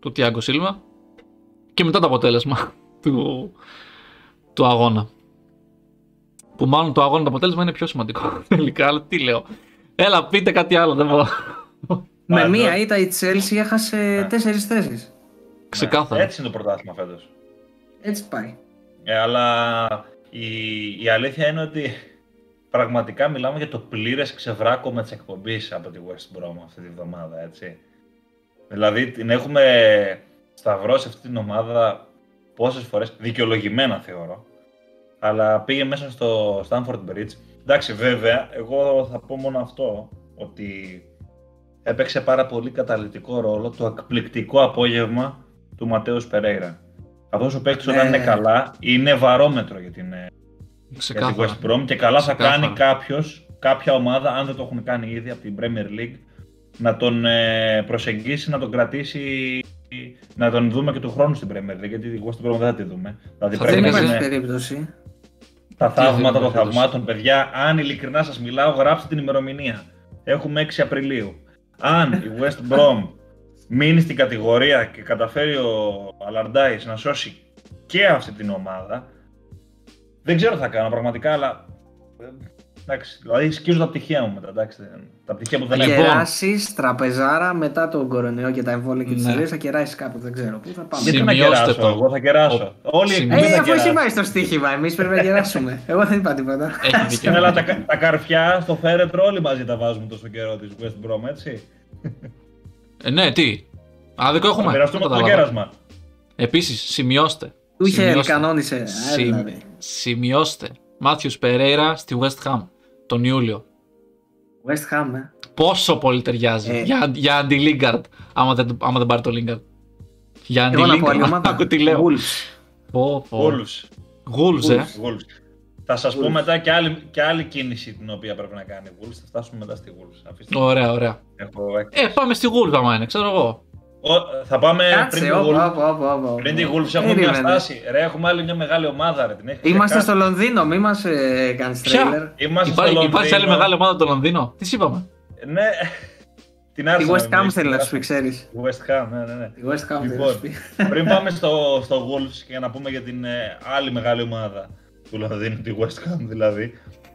του Τιάγκο Σίλβα και μετά το αποτέλεσμα του, του αγώνα. Που μάλλον το αγώνα το αποτέλεσμα είναι πιο σημαντικό. Τελικά, αλλά τι λέω. Έλα, πείτε κάτι άλλο. Δεν μπορώ. Με Πάντα. μία ήττα η Chelsea έχασε Ναι. τέσσερις θέσεις. Ξεκάθαρα. Έτσι είναι το πρωτάθλημα φέτος. Έτσι πάει. Ε, αλλά η, η αλήθεια είναι ότι πραγματικά μιλάμε για το πλήρες ξεβράκωμα τη εκπομπή από τη West Brom αυτή τη βδομάδα, έτσι. Δηλαδή την έχουμε σταυρώσει αυτή την ομάδα πόσες φορές, δικαιολογημένα θεωρώ, αλλά πήγε μέσα στο Stanford Bridge. Εντάξει, βέβαια, εγώ θα πω μόνο αυτό, ότι έπαιξε πάρα πολύ καταλητικό ρόλο το εκπληκτικό απόγευμα του Ματέους Περέιρα. Αυτός ο παίκτης όταν Ναι. είναι καλά είναι βαρόμετρο για την, για την Ξεκάθαρα. West Brom και καλά θα Ξεκάθαρα. κάνει κάποιος, κάποια ομάδα, αν δεν το έχουν κάνει ήδη από την Premier League, να τον ε, προσεγγίσει, να τον κρατήσει, να τον δούμε και του χρόνου στην Premier League, γιατί τη West Brom δεν θα τη δούμε. Δηλαδή Θα πρέπει Δεν να δούμε, υπάρχει είναι περίπτωση. τα θαύματα δούμε των φέτος. θαυμάτων, παιδιά. Αν ειλικρινά σας μιλάω, γράψτε την ημερομηνία. Έχουμε 6 Απριλίου. Αν η West Brom μείνει στην κατηγορία και καταφέρει ο Αλαρντάης να σώσει και αυτή την ομάδα, δεν ξέρω τι θα κάνω πραγματικά, αλλά. Ε, Εντάξει, δηλαδή σκίζω τα πτυχία μου μετά. Εντάξει, δεν- τα πτυχία που δεν Θα έχω. Λοιπόν. κεράσεις τραπεζάρα μετά τον κορονοϊό και τα εμβόλια και τις Ναι. ναι. θα κεράσεις κάπου, δεν ξέρω πού θα πάμε. Γιατί να Σημειώστε κεράσω, το. εγώ θα κεράσω. Όλοι οι Σημειώστε. εκπομπή Ε, θα αφού έχει κεράσουν. πάει στο στοίχημα, εμείς πρέπει να κεράσουμε. Εγώ δεν είπα τίποτα. Έχει δίκιο. Έλα, τα, κα- τα καρφιά στο φέρετρο όλοι μαζί τα βάζουμε τόσο καιρό της West Brom, έτσι. Ε, ναι, τι; Άδικο Θα έχουμε. μοιραστούμε το Κατάλαβα. κέρασμα. Επίσης, σημειώστε. Του είχε Σημειώστε. κανόνισε. Ε, Συμ- δηλαδή. Σημειώστε. Μάθιος Περέιρα στη West Ham τον Ιούλιο. West Ham, ε. Πόσο πολύ ταιριάζει. Ε. Για, για αντι-Lingard, άμα δεν, άμα δεν πάρει το Lingard. Για Εγώ να πω άλλη αντι-Lingard. ομάδα. Άκου τι λέω. Wolves. Πω, πω. Όλους. Wolves, ε. Wolves. Θα σας πω Wolves. μετά και άλλη, και άλλη κίνηση την οποία πρέπει να κάνει η Wolves. Θα φτάσουμε μετά στη Wolves. Αφήστε. Ωραία, ωραία. Έχω έκθεση. Ε, πάμε στη Wolves άμα είναι, ξέρω εγώ. Ο- θα πάμε πριν Κάτσε, τη όπα, Wolves. όπα, όπα, όπα. Πριν τη Wolves έχουμε μια Περίμενε. στάση. Ρε, έχουμε άλλη μια μεγάλη ομάδα. Ρε, την έχεις Είμαστε ξεχάσει. στο Λονδίνο, μη μας ε, κάνεις Ποια; τρέιλερ. Είμαστε Υπάρχει, στο υπάρχει άλλη Λονδίνο. μεγάλη ομάδα το Λονδίνο. Τι σου είπαμε; Ναι. Την Η Arsenal West Ham εννοείς, θέλει να την σου πει, ξέρεις. Arsenal. West Ham, ναι, ναι, ναι. Η West Ham θέλει να Λοιπόν, σου πει. πριν πάμε στο, στο Wolves και για να πούμε για την ε, άλλη μεγάλη ομάδα του Λονδίνου, τη West Ham δηλαδή,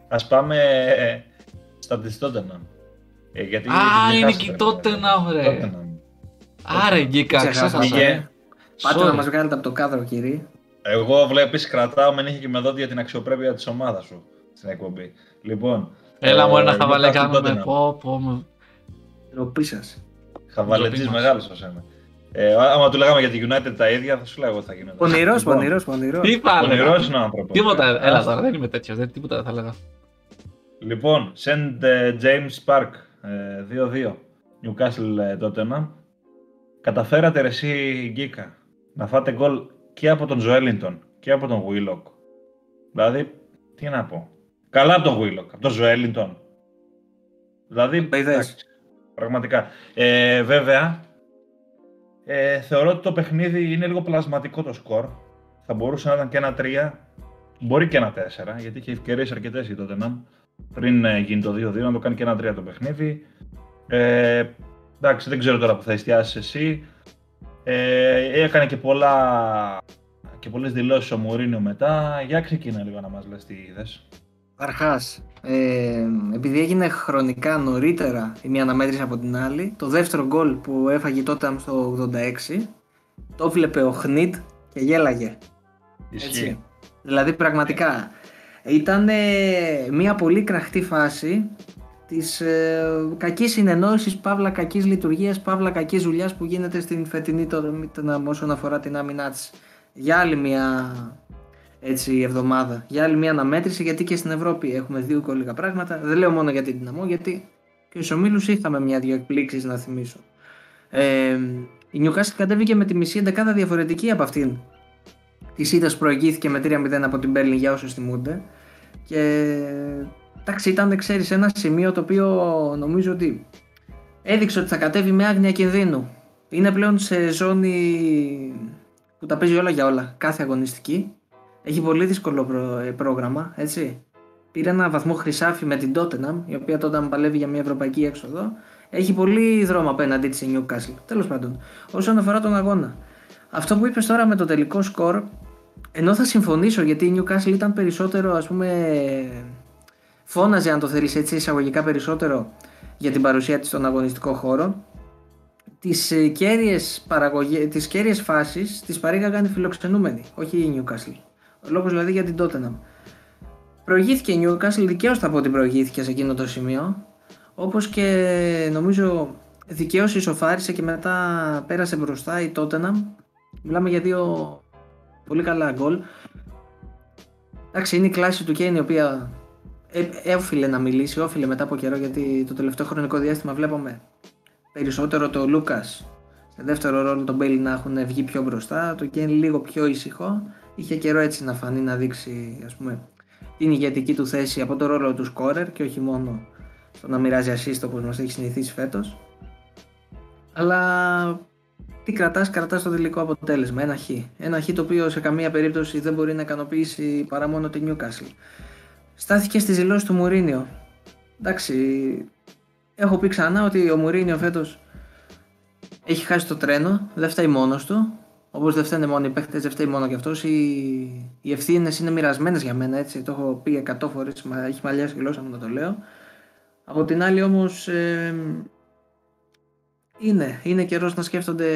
ας πάμε ε, στα της Tottenham. Ε, γιατί Α, την είναι Newcastle και η πρέπει να Tottenham, πούμε. ρε. Tottenham. Άρα Γκίκα, Ξεχάσαμε. ξέχασα. Πήγε. Πάτε Sorry. να μας βγάλετε από το κάδρο, κύριε. Εγώ βλέπεις κρατάω με νύχια και με δόντια την αξιοπρέπεια της ομάδας σου στην εκπομπή. Λοιπόν, Έλα ε, μου ένα χαβαλέ Newcastle κάνουμε. Tottenham. Πω, πω, μου. Ροπή σας. Χαβαλετής Ντροπή μας. μεγάλος ως ένα. Ε, άμα του λέγαμε για τη United τα ίδια, θα σου λέγω τι θα γίνεται. Πονηρός, Λοιπόν, πονηρός, πονηρός. Τι θα έλεγα. Πονηρός είναι ο άνθρωπος. Τίποτα, Ε, έλα άστα. τώρα, δεν είμαι τέτοιος. Δεν τίποτα δεν θα έλεγα. Λοιπόν, St. James Park ε, 2-2. Newcastle ε, Tottenham. Καταφέρατε ρε εσύ Γκίκα να φάτε γκολ και από τον Ζωέλιντον και από τον Willock. Δηλαδή, τι να πω. Καλά από τον Willock, από τον Ζωέλιντον. Δηλαδή, Παϊδές. εντάξει, πραγματικά. Ε, βέβαια, ε, θεωρώ ότι το παιχνίδι είναι λίγο πλασματικό το σκορ. Θα μπορούσε να ήταν και ένα 3, μπορεί και ένα 4, γιατί είχε ευκαιρίες αρκετές η Tottenham πριν ε, γίνει το 2-2, να το κάνει και ένα 3 το παιχνίδι. Ε, εντάξει, δεν ξέρω τώρα που θα εστιάσεις εσύ. Ε, έκανε και, πολλά, και πολλές δηλώσεις ο Μουρίνιο μετά. Για ξεκίνα λίγο να μας λες τι είδες. Αρχάς, ε, επειδή έγινε χρονικά νωρίτερα η μία αναμέτρηση από την άλλη, το δεύτερο γκολ που έφαγε τότε στο 86, το βλέπε ο Χνίτ και γέλαγε. Ισχύει. Έτσι. Δηλαδή πραγματικά ήταν μια πολύ κραχτή φάση της ε, κακής συνεννόησης, παύλα κακής λειτουργίας, παύλα κακής δουλειάς που γίνεται στην φετινή Tottenham όσον αφορά την άμυνά της. Για άλλη μια έτσι, εβδομάδα, για άλλη μια αναμέτρηση γιατί και στην Ευρώπη έχουμε δύο κόλληγα πράγματα. Δεν λέω μόνο για την δυναμό γιατί και στους ομίλους είχαμε μια-δυο εκπλήξεις να θυμίσω. Ε, η Newcastle κατέβηκε με τη μισή εντεκάδα διαφορετική από αυτήν της ΣΥΤΑ προηγήθηκε με 3-0 από την Μπέρλιν για όσους θυμούνται. Και εντάξει, ήταν ξέρεις ένα σημείο το οποίο νομίζω ότι έδειξε ότι θα κατέβει με άγνοια κινδύνου. Είναι πλέον σε ζώνη που τα παίζει όλα για όλα, κάθε αγωνιστική. Έχει πολύ δύσκολο προ- ε, πρόγραμμα, έτσι. Πήρε ένα βαθμό χρυσάφι με την Tottenham, η οποία τότε παλεύει για μια ευρωπαϊκή έξοδο. Έχει πολύ δρόμο απέναντί της η Newcastle. Τέλος πάντων, όσον αφορά τον αγώνα. Αυτό που είπες τώρα με το τελικό σκορ, ενώ θα συμφωνήσω γιατί η Newcastle ήταν περισσότερο, ας πούμε, φώναζε αν το θέλεις έτσι εισαγωγικά περισσότερο για την παρουσία της στον αγωνιστικό χώρο. Τις ε, κέρυες, παραγωγέ... τις κέρυες φάσεις τις παρήγαγαν οι φιλοξενούμενοι, όχι η Newcastle. Ο λόγος δηλαδή για την Tottenham. Προηγήθηκε η Newcastle, δικαίως θα πω ότι προηγήθηκε σε εκείνο το σημείο, όπως και νομίζω δικαίως ισοφάρισε και μετά πέρασε μπροστά η Tottenham. Μιλάμε για δύο πολύ καλά γκολ. Εντάξει, είναι η κλάση του Κέιν η οποία ε, έφυλε να μιλήσει, όφιλε μετά από καιρό γιατί το τελευταίο χρονικό διάστημα βλέπαμε περισσότερο το Λούκας σε δεύτερο ρόλο τον Μπέιλι να έχουν βγει πιο μπροστά, το Κέιν λίγο πιο ήσυχο. Είχε καιρό έτσι να φανεί να δείξει ας πούμε, την ηγετική του θέση από το ρόλο του σκόρερ και όχι μόνο στο να μοιράζει assist όπως μας έχει συνηθίσει φέτος. Αλλά τι κρατάς, κρατάς το τελικό αποτέλεσμα, ένα χ. Ένα χ το οποίο σε καμία περίπτωση δεν μπορεί να ικανοποιήσει παρά μόνο τη Newcastle. Στάθηκε στις δηλώσεις του Μουρίνιο. Εντάξει, έχω πει ξανά ότι ο Μουρίνιο φέτος έχει χάσει το τρένο, δεν φταίει μόνος του. Όπως δεν φταίνε μόνο οι παίχτε, δεν φταίει μόνο κι αυτός. Οι, οι ευθύνες είναι μοιρασμένες για μένα έτσι. Το έχω πει 100 φορές, έχει μαλλιάσει η γλώσσα μου να το λέω. Από την άλλη όμως, ε, είναι, είναι καιρός να σκέφτονται,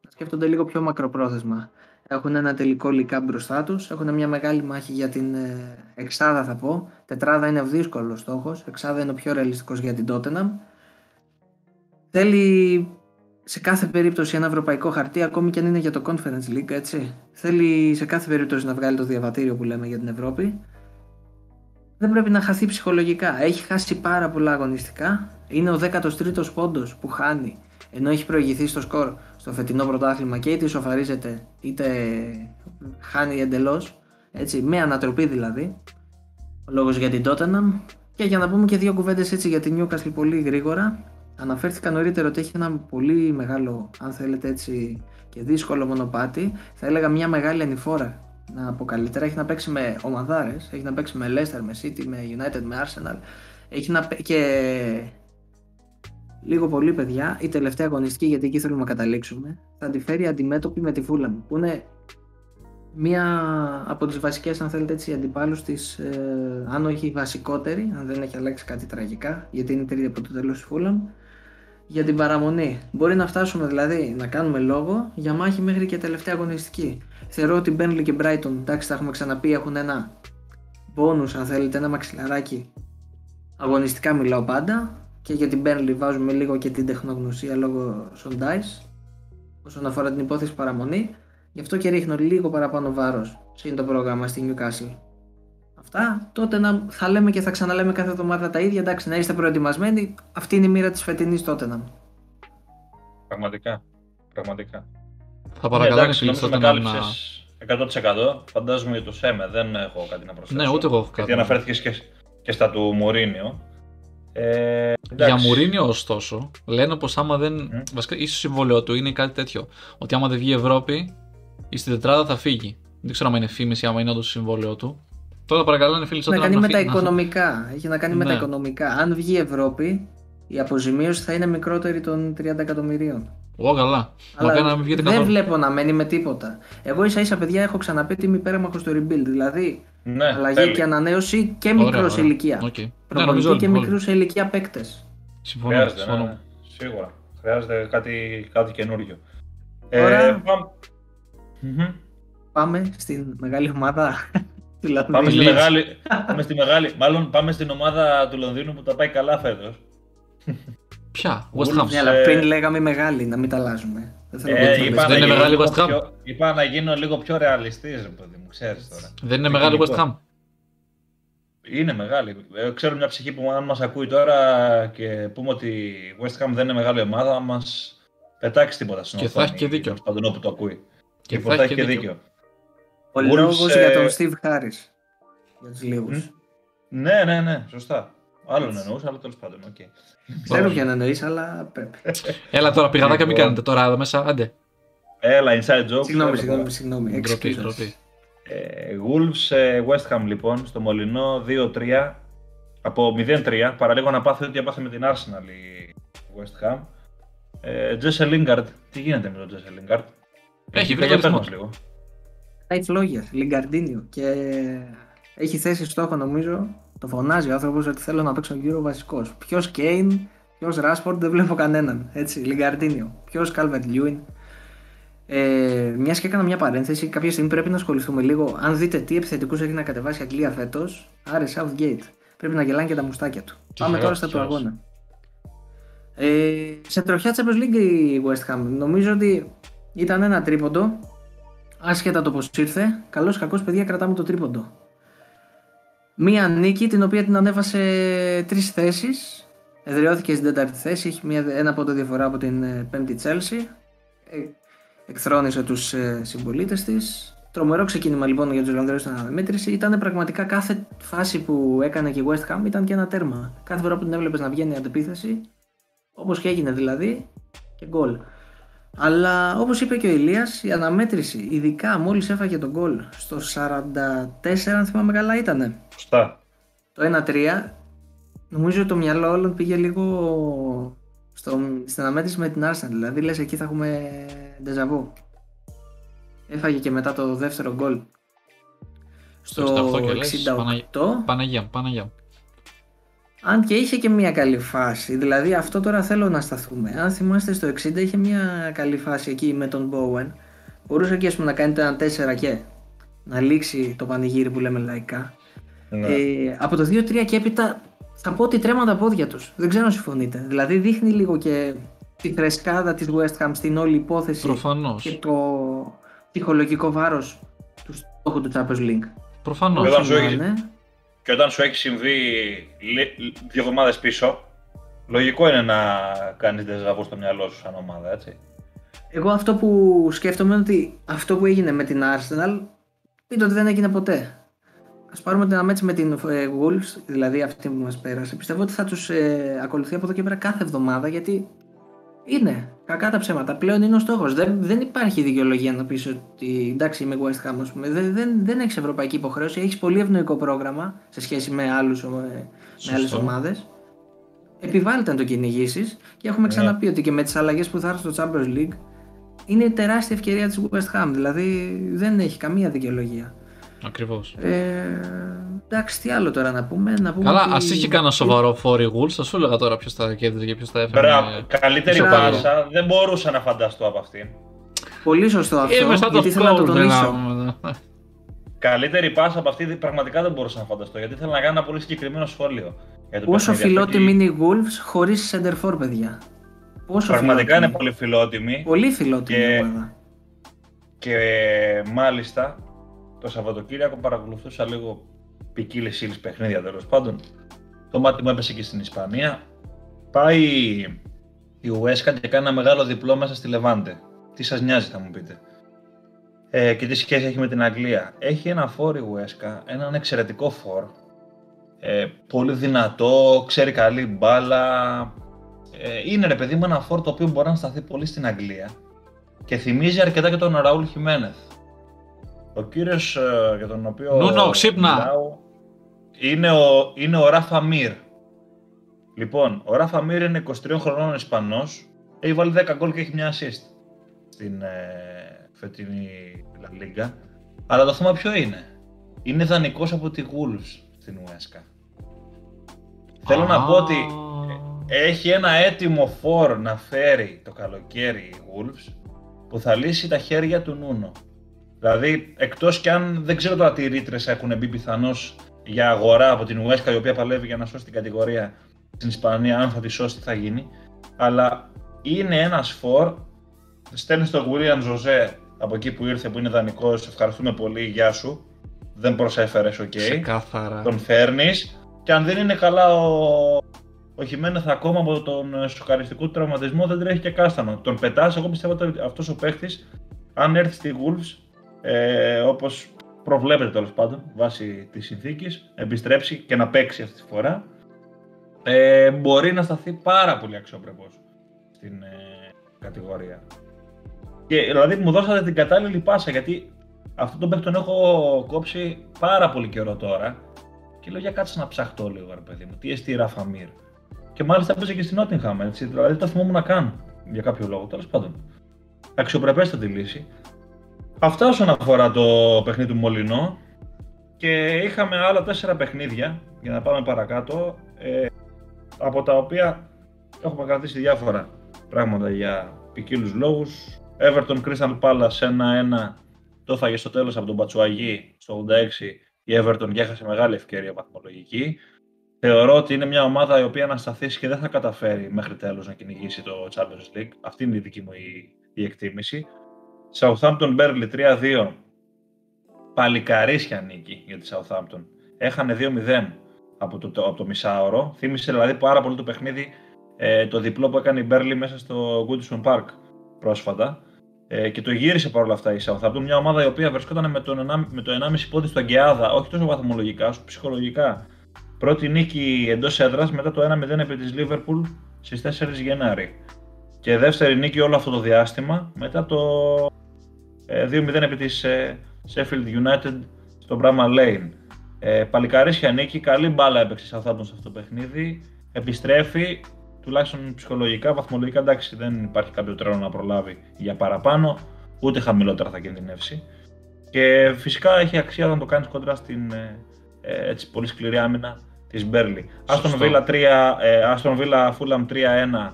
να σκέφτονται λίγο πιο μακροπρόθεσμα. Έχουν ένα τελικό λικά μπροστά τους. Έχουν μια μεγάλη μάχη για την ε, εξάδα, θα πω. Τετράδα είναι ο δύσκολος στόχος. Εξάδα είναι ο πιο ρεαλιστικός για την Tottenham. Θέλει σε κάθε περίπτωση ένα ευρωπαϊκό χαρτί, ακόμη και αν είναι για το Conference League, έτσι. Θέλει σε κάθε περίπτωση να βγάλει το διαβατήριο που λέμε για την Ευρώπη. Δεν πρέπει να χαθεί ψυχολογικά. Έχει χάσει πάρα πολλά αγωνιστικά. Είναι ο 13ο πόντος που χάνει, ενώ έχει προηγηθεί στο σκορ στο φετινό πρωτάθλημα και είτε ισοφαρίζεται είτε χάνει εντελώς. Έτσι, με ανατροπή δηλαδή. Ο λόγος για την Tottenham. Και για να πούμε και δύο κουβέντες έτσι για την Newcastle πολύ γρήγορα. Αναφέρθηκα νωρίτερα ότι έχει ένα πολύ μεγάλο, αν θέλετε έτσι, και δύσκολο μονοπάτι. Θα έλεγα μια μεγάλη ανηφόρα να πω καλύτερα. Έχει να παίξει με ομαδάρες, έχει να παίξει με Leicester, με City, με United, με Arsenal. Έχει να παί- και λίγο πολύ παιδιά, η τελευταία αγωνιστική, γιατί εκεί θέλουμε να καταλήξουμε, θα τη φέρει αντιμέτωπη με τη Fulham, που είναι μία από τις βασικές, αν θέλετε έτσι, αντιπάλους της, ε, αν όχι η βασικότερη, αν δεν έχει αλλάξει κάτι τραγικά, γιατί είναι η τρίτη από το τέλος της Fulham, για την παραμονή. Μπορεί να φτάσουμε δηλαδή να κάνουμε λόγο για μάχη μέχρι και τελευταία αγωνιστική. Θεωρώ ότι Burnley και Brighton, εντάξει, τα έχουμε ξαναπεί, έχουν ένα bonus, αν θέλετε, ένα μαξιλαράκι. Αγωνιστικά μιλάω πάντα. Και για την Burnley βάζουμε λίγο και την τεχνογνωσία λόγω Sondice όσον αφορά την υπόθεση παραμονή. Γι' αυτό και ρίχνω λίγο παραπάνω βάρος σε το πρόγραμμα στη Newcastle. Αυτά. Τότε να θα λέμε και θα ξαναλέμε κάθε εβδομάδα τα ίδια. Εντάξει, να είστε προετοιμασμένοι. Αυτή είναι η μοίρα της φετινής τότε να. Πραγματικά. Πραγματικά. Θα Ναι, παρακαλώ εντάξει, και νομίζω φίλοι με τότε να... κάλυψες 100%. Φαντάζομαι για το ΣΕΜΕ δεν έχω κάτι να προσθέσω. Ναι, ούτε εγώ έχω Γιατί κάτι. αναφέρθηκες και, και στα του Μουρίνιο. Ε, Για εντάξει. Μουρίνιο, ωστόσο, λένε πως άμα δεν. Μμ. Βασικά, ίσω συμβόλαιο του είναι κάτι τέτοιο. Ότι άμα δεν βγει η Ευρώπη, η στην τετράδα θα φύγει. Δεν ξέρω αν είναι φήμηση, άμα είναι όντως το συμβόλαιο του. Τώρα παρακαλώ, φίλοι, Έχει να τότε κάνει με τα φύγει- να- οικονομικά. Έχει να κάνει με τα Ναι. οικονομικά. Αν βγει η Ευρώπη, η αποζημίωση θα είναι μικρότερη των 30 εκατομμυρίων. Ω, καλά. Μακάρι να μην βγείτε δεν καθόλου. βλέπω να μένει με τίποτα. Εγώ ίσα ίσα παιδιά έχω ξαναπεί ότι είμαι υπέρμαχο στο rebuild. Δηλαδή Ναι, αλλαγή τέλει. και ανανέωση και Ωραία, μικρός σε ωραία. ηλικία. Οκ. Ναι, Προπονητή νομίζω όλοι. και όλοι. μικρούς σε ηλικία παίκτες. Συμφωνώ. Χρειάζεται, ναι, συμφωνώ. ναι, σίγουρα. Χρειάζεται κάτι, κάτι καινούριο. Τώρα- Ε, πάμε... Μμμ. Πάμε στην μεγάλη ομάδα του Λονδίνου. Πάμε στη, Leeds. μεγάλη, πάμε στη μεγάλη, μάλλον πάμε στην ομάδα του Λονδίνου που τα πάει καλά φέτος. Ποια, Wolves, West Ham. Ναι, αλλά Ε, πριν λέγαμε μεγάλη, να μην τα αλλάζουμε. Δεν θέλω να Ε, πω είπα, ότι δεν είναι γίνω μεγάλη λίγο West Ham. πιο- είπα να γίνω λίγο πιο ρεαλιστής, ρε παιδί μου, ξέρεις τώρα. Δεν είναι μεγάλη West Ham. Είναι μεγάλη. Ε, ξέρω μια ψυχή που αν μας ακούει τώρα και πούμε ότι η West Ham δεν είναι μεγάλη ομάδα, θα μας πετάξει τίποτα στην Και θα οθόνη, έχει και δίκιο. τέλος πάντων όπου το ακούει. Και Λοιπόν, θα έχει και δίκιο. Ο Wolves, λόγος ε, για τον Steve Harris. Για τους λίγου. Μμ. Ναι, ναι, ναι, σωστά. Άλλον Έτσι. εννοούσα, αλλά τέλος πάντων, οκ. Ξέρω ποιον εννοείς, αλλά πρέπει. Έλα τώρα, πηγαδάκια μην Λοιπόν. κάνετε τώρα εδώ μέσα. Άντε. Έλα, inside joke. Συγγνώμη, έλα, συγγνώμη, τώρα. συγγνώμη. Ντροπή, Excuse us. ντροπή. Ε, Wolves ε, West Ham λοιπόν, στο Μολυνό 2-3. Από 0-3, παραλίγο να πάθει ό,τι έπαθε με την Arsenal η West Ham. Ε, Jesse Lingard, τι γίνεται με τον Jesse Lingard; Έχει βρει για το πες ρυθμό μας του. λίγο. Πάει φλόγια, Λιγκαρντίνιο. Και έχει θέσει στόχο νομίζω. Το φωνάζει ο άνθρωπος ότι θέλω να παίξω γύρω βασικός. Ποιος Κέιν, ποιος Ράσπορντ, δεν βλέπω κανέναν. Έτσι, Λιγκαρντίνιο. Ποιος Κάλβερτ Λιούιν. Ε, μιας και έκανα μια παρένθεση, κάποια στιγμή πρέπει να ασχοληθούμε λίγο. Αν δείτε τι επιθετικούς έχει να κατεβάσει η Αγγλία φέτος, άρε Southgate. Πρέπει να γελάνε και τα μουστάκια του. Πάμε Τυχερός, τώρα στα του τυχερός. αγώνα. Ε, σε τροχιά Champions League η West Ham. Νομίζω ότι ήταν ένα τρίποντο. Άσχετα το πώς ήρθε, καλός κακός παιδιά κρατάμε το τρίποντο. Μία νίκη την οποία την ανέβασε τρεις θέσεις. Εδραιώθηκε στην τέταρτη θέση. Έχει μια, ένα πόντο διαφορά από την ε, πέμπτη Chelsea. Ε, εκθρόνησε τους ε, συμπολίτες της. Τρομερό ξεκίνημα λοιπόν για τους Ολλανδέου στην αναμέτρηση. Ήταν πραγματικά κάθε φάση που έκανε και η West Ham ήταν και ένα τέρμα. Κάθε φορά που την έβλεπες να βγαίνει η αντεπίθεση, όπως και έγινε δηλαδή, και γκολ. Αλλά όπως είπε και ο Ηλίας, η αναμέτρηση, ειδικά μόλις έφαγε τον γκολ στο 44 αν θυμάμαι καλά ήτανε. Σωστά. Το 1-3, νομίζω ότι το μυαλό όλων πήγε λίγο στο, στην αναμέτρηση με την Arsenal. Δηλαδή λες εκεί θα έχουμε ντεζαβού. Έφαγε και μετά το δεύτερο γκολ. Στο Στο 68 και λες, 68. Παναγία. Παναγία μου, Παναγία μου. Αν και είχε και μια καλή φάση. Δηλαδή αυτό τώρα θέλω να σταθούμε. Αν θυμάστε στο 60 είχε μια καλή φάση εκεί με τον Bowen. Μπορούσε και ας πούμε, να κάνει το ένα 4 και να λήξει το πανηγύρι που λέμε λαϊκά. Ναι. Ε, από το 2-3 και έπειτα θα πω ότι τρέμαν τα πόδια τους. Δεν ξέρω αν συμφωνείτε. Δηλαδή δείχνει λίγο και τη φρεσκάδα της West Ham στην όλη υπόθεση Προφανώς. και το ψυχολογικό βάρος του στόχου του Champions League. Προφανώς. Βέβαια, Όσο σου να έχει- είναι, Και όταν σου έχει συμβεί λι- δύο εβδομάδες πίσω, λογικό είναι να κάνεις δεζαβού στο μυαλό σου σαν ομάδα, έτσι. Εγώ αυτό που σκέφτομαι είναι ότι αυτό που έγινε με την Arsenal πείτε ότι δεν έγινε ποτέ. Α πάρουμε ένα match με την ε, Wolves, δηλαδή αυτή που μας πέρασε. Πιστεύω ότι θα τους ε, ακολουθεί από εδώ και πέρα κάθε εβδομάδα γιατί είναι κακά τα ψέματα. Πλέον είναι ο στόχος. Δεν, δεν υπάρχει δικαιολογία να πεις ότι εντάξει είμαι West Ham, ας πούμε. Δεν, δεν, δεν έχεις ευρωπαϊκή υποχρέωση. Έχεις πολύ ευνοϊκό πρόγραμμα σε σχέση με, άλλους, ε, με άλλες ομάδες. Επιβάλλεται να το κυνηγήσεις και έχουμε ναι. ξαναπεί ότι και με τις αλλαγές που θα έρθουν στο Champions League είναι τεράστια ευκαιρία της West Ham. Δηλαδή δεν έχει καμία δικαιολογία. Ακριβώς. Ε, εντάξει, τι άλλο τώρα να πούμε. Να πούμε Καλά, ας είχε κανένα σοβαρό φόρη Wolves, θα σου έλεγα τώρα ποιος θα κέρδιζε και ποιος θα έφερε. Μπράβο, καλύτερη πάσα δεν μπορούσα να φανταστώ από αυτήν. Πολύ σωστό αυτό. Είμαι γιατί θέλω να το τονίσω. Καλύτερη πάσα από αυτή πραγματικά δεν μπορούσα να φανταστώ γιατί ήθελα να κάνω ένα πολύ συγκεκριμένο σχόλιο. Πόσο φιλότιμη είναι η Wolves χωρίς center παιδιά. Πόσο πραγματικά είναι πολύ φιλότιμη. Πολύ φιλότιμη και... Και μάλιστα το Σαββατοκύριακο παρακολουθούσα λίγο ποικίλε ύλε παιχνίδια τέλος πάντων. Το μάτι μου έπεσε και στην Ισπανία. Πάει η Ουέσκα και κάνει ένα μεγάλο διπλό μέσα στη Λεβάντε. Τι σας νοιάζει, θα μου πείτε. Ε, και τι σχέση έχει με την Αγγλία. Έχει ένα φόρ η Ουέσκα, έναν εξαιρετικό φόρ. Ε, πολύ δυνατό, ξέρει καλή μπάλα. Ε, είναι ρε παιδί μου ένα φόρ το οποίο μπορεί να σταθεί πολύ στην Αγγλία και θυμίζει αρκετά και τον Ραούλ Χιμένεθ. Ο κύριος ε, για τον οποίο Νούνο, ξύπνα. Μιλάω, είναι ο, είναι ο Ράφα Μύρ. Λοιπόν, ο Ράφα Μύρ είναι 23 χρονών Ισπανός, έχει βάλει 10 γκολ και έχει μια assist στην ε, φετινή La Liga. Αλλά το θέμα ποιο είναι; Είναι δανεικός από τη Wolves στην Ουέσκα. Θέλω να πω ότι έχει ένα έτοιμο φόρ να φέρει το καλοκαίρι η Wolves που θα λύσει τα χέρια του Νούνο. Δηλαδή, εκτός κι αν δεν ξέρω τώρα τι ρήτρες έχουν μπει πιθανώς για αγορά από την Ουέσκα η οποία παλεύει για να σώσει την κατηγορία στην Ισπανία, αν θα τη σώσει, τι θα γίνει. Αλλά είναι ένας φορ. Στέλνεις τον Γουρίαν Ζωζέ από εκεί που ήρθε, που είναι δανεικός. Ευχαριστούμε πολύ, γεια σου. Δεν προσέφερες, OK. Okay. Τον φέρνεις. Και αν δεν είναι καλά ο, ο Χιμένεθ ακόμα από τον σοκαριστικό τραυματισμό, δεν τρέχει και κάστανο. Τον πετάς. Εγώ πιστεύω ότι αυτός ο παίχτης, αν έρθει στη Wolves, ε, όπως προβλέπεται τέλος πάντων βάσει της συνθήκης, επιστρέψει και να παίξει αυτή τη φορά, ε, μπορεί να σταθεί πάρα πολύ αξιοπρεπώς στην ε, κατηγορία. Και δηλαδή μου δώσατε την κατάλληλη πάσα γιατί αυτό τον παίκτη τον έχω κόψει πάρα πολύ καιρό τώρα και λέω για κάτσε να ψαχτώ λίγο ρε παιδί μου, τι εστί Ραφα Μύρ. Και μάλιστα έπαιζε και στην Νότιγχαμ, έτσι, δηλαδή το θυμόμουν να κάνω για κάποιο λόγο, τέλος πάντων. Αξιοπρεπέστατη λύση. Αυτά όσον αφορά το παιχνίδι του Μολυνό και είχαμε άλλα τέσσερα παιχνίδια για να πάμε παρακάτω ε, από τα οποία έχουμε κρατήσει διάφορα πράγματα για ποικίλους λόγους. Everton Crystal Palace 1-1 το έφαγε στο τέλος από τον Πατσουαγή στο 86 η Everton και έχασε μεγάλη ευκαιρία βαθμολογική. Θεωρώ ότι είναι μια ομάδα η οποία να σταθήσει και δεν θα καταφέρει μέχρι τέλος να κυνηγήσει το Champions League. Αυτή είναι η δική μου η, η εκτίμηση. Southampton Burnley 3-2. Παλικαρίσια νίκη για τη Southampton. Έχανε 2-0 από το, από το μισάωρο. Θύμισε δηλαδή πάρα πολύ το παιχνίδι ε, το διπλό που έκανε η Burnley μέσα στο Goodison Park πρόσφατα. Ε, και το γύρισε παρόλα αυτά η Southampton. Μια ομάδα η οποία βρισκόταν με, τον, με το 1,5 πόδι στο Αγκαιάδα, όχι τόσο βαθμολογικά, όσο ψυχολογικά. Πρώτη νίκη εντός έδρας μετά το 1-0 επί της Liverpool στις 4 Γενάρη. Και δεύτερη νίκη όλο αυτό το διάστημα μετά το 2-0 ε, επί της ε, Sheffield United στο Bramall Lane. Ε, παλικαρίσια νίκη, καλή μπάλα έπαιξε σε αυτό το παιχνίδι. Επιστρέφει, τουλάχιστον ψυχολογικά, βαθμολογικά εντάξει δεν υπάρχει κάποιο τρένο να προλάβει για παραπάνω, ούτε χαμηλότερα θα κινδυνεύσει. Και φυσικά έχει αξία να το κάνεις κοντρά στην ε, έτσι, πολύ σκληρή άμυνα της Μπέρλι. Άστον Βίλα, 3, Άστον Βίλα Fulham 3-1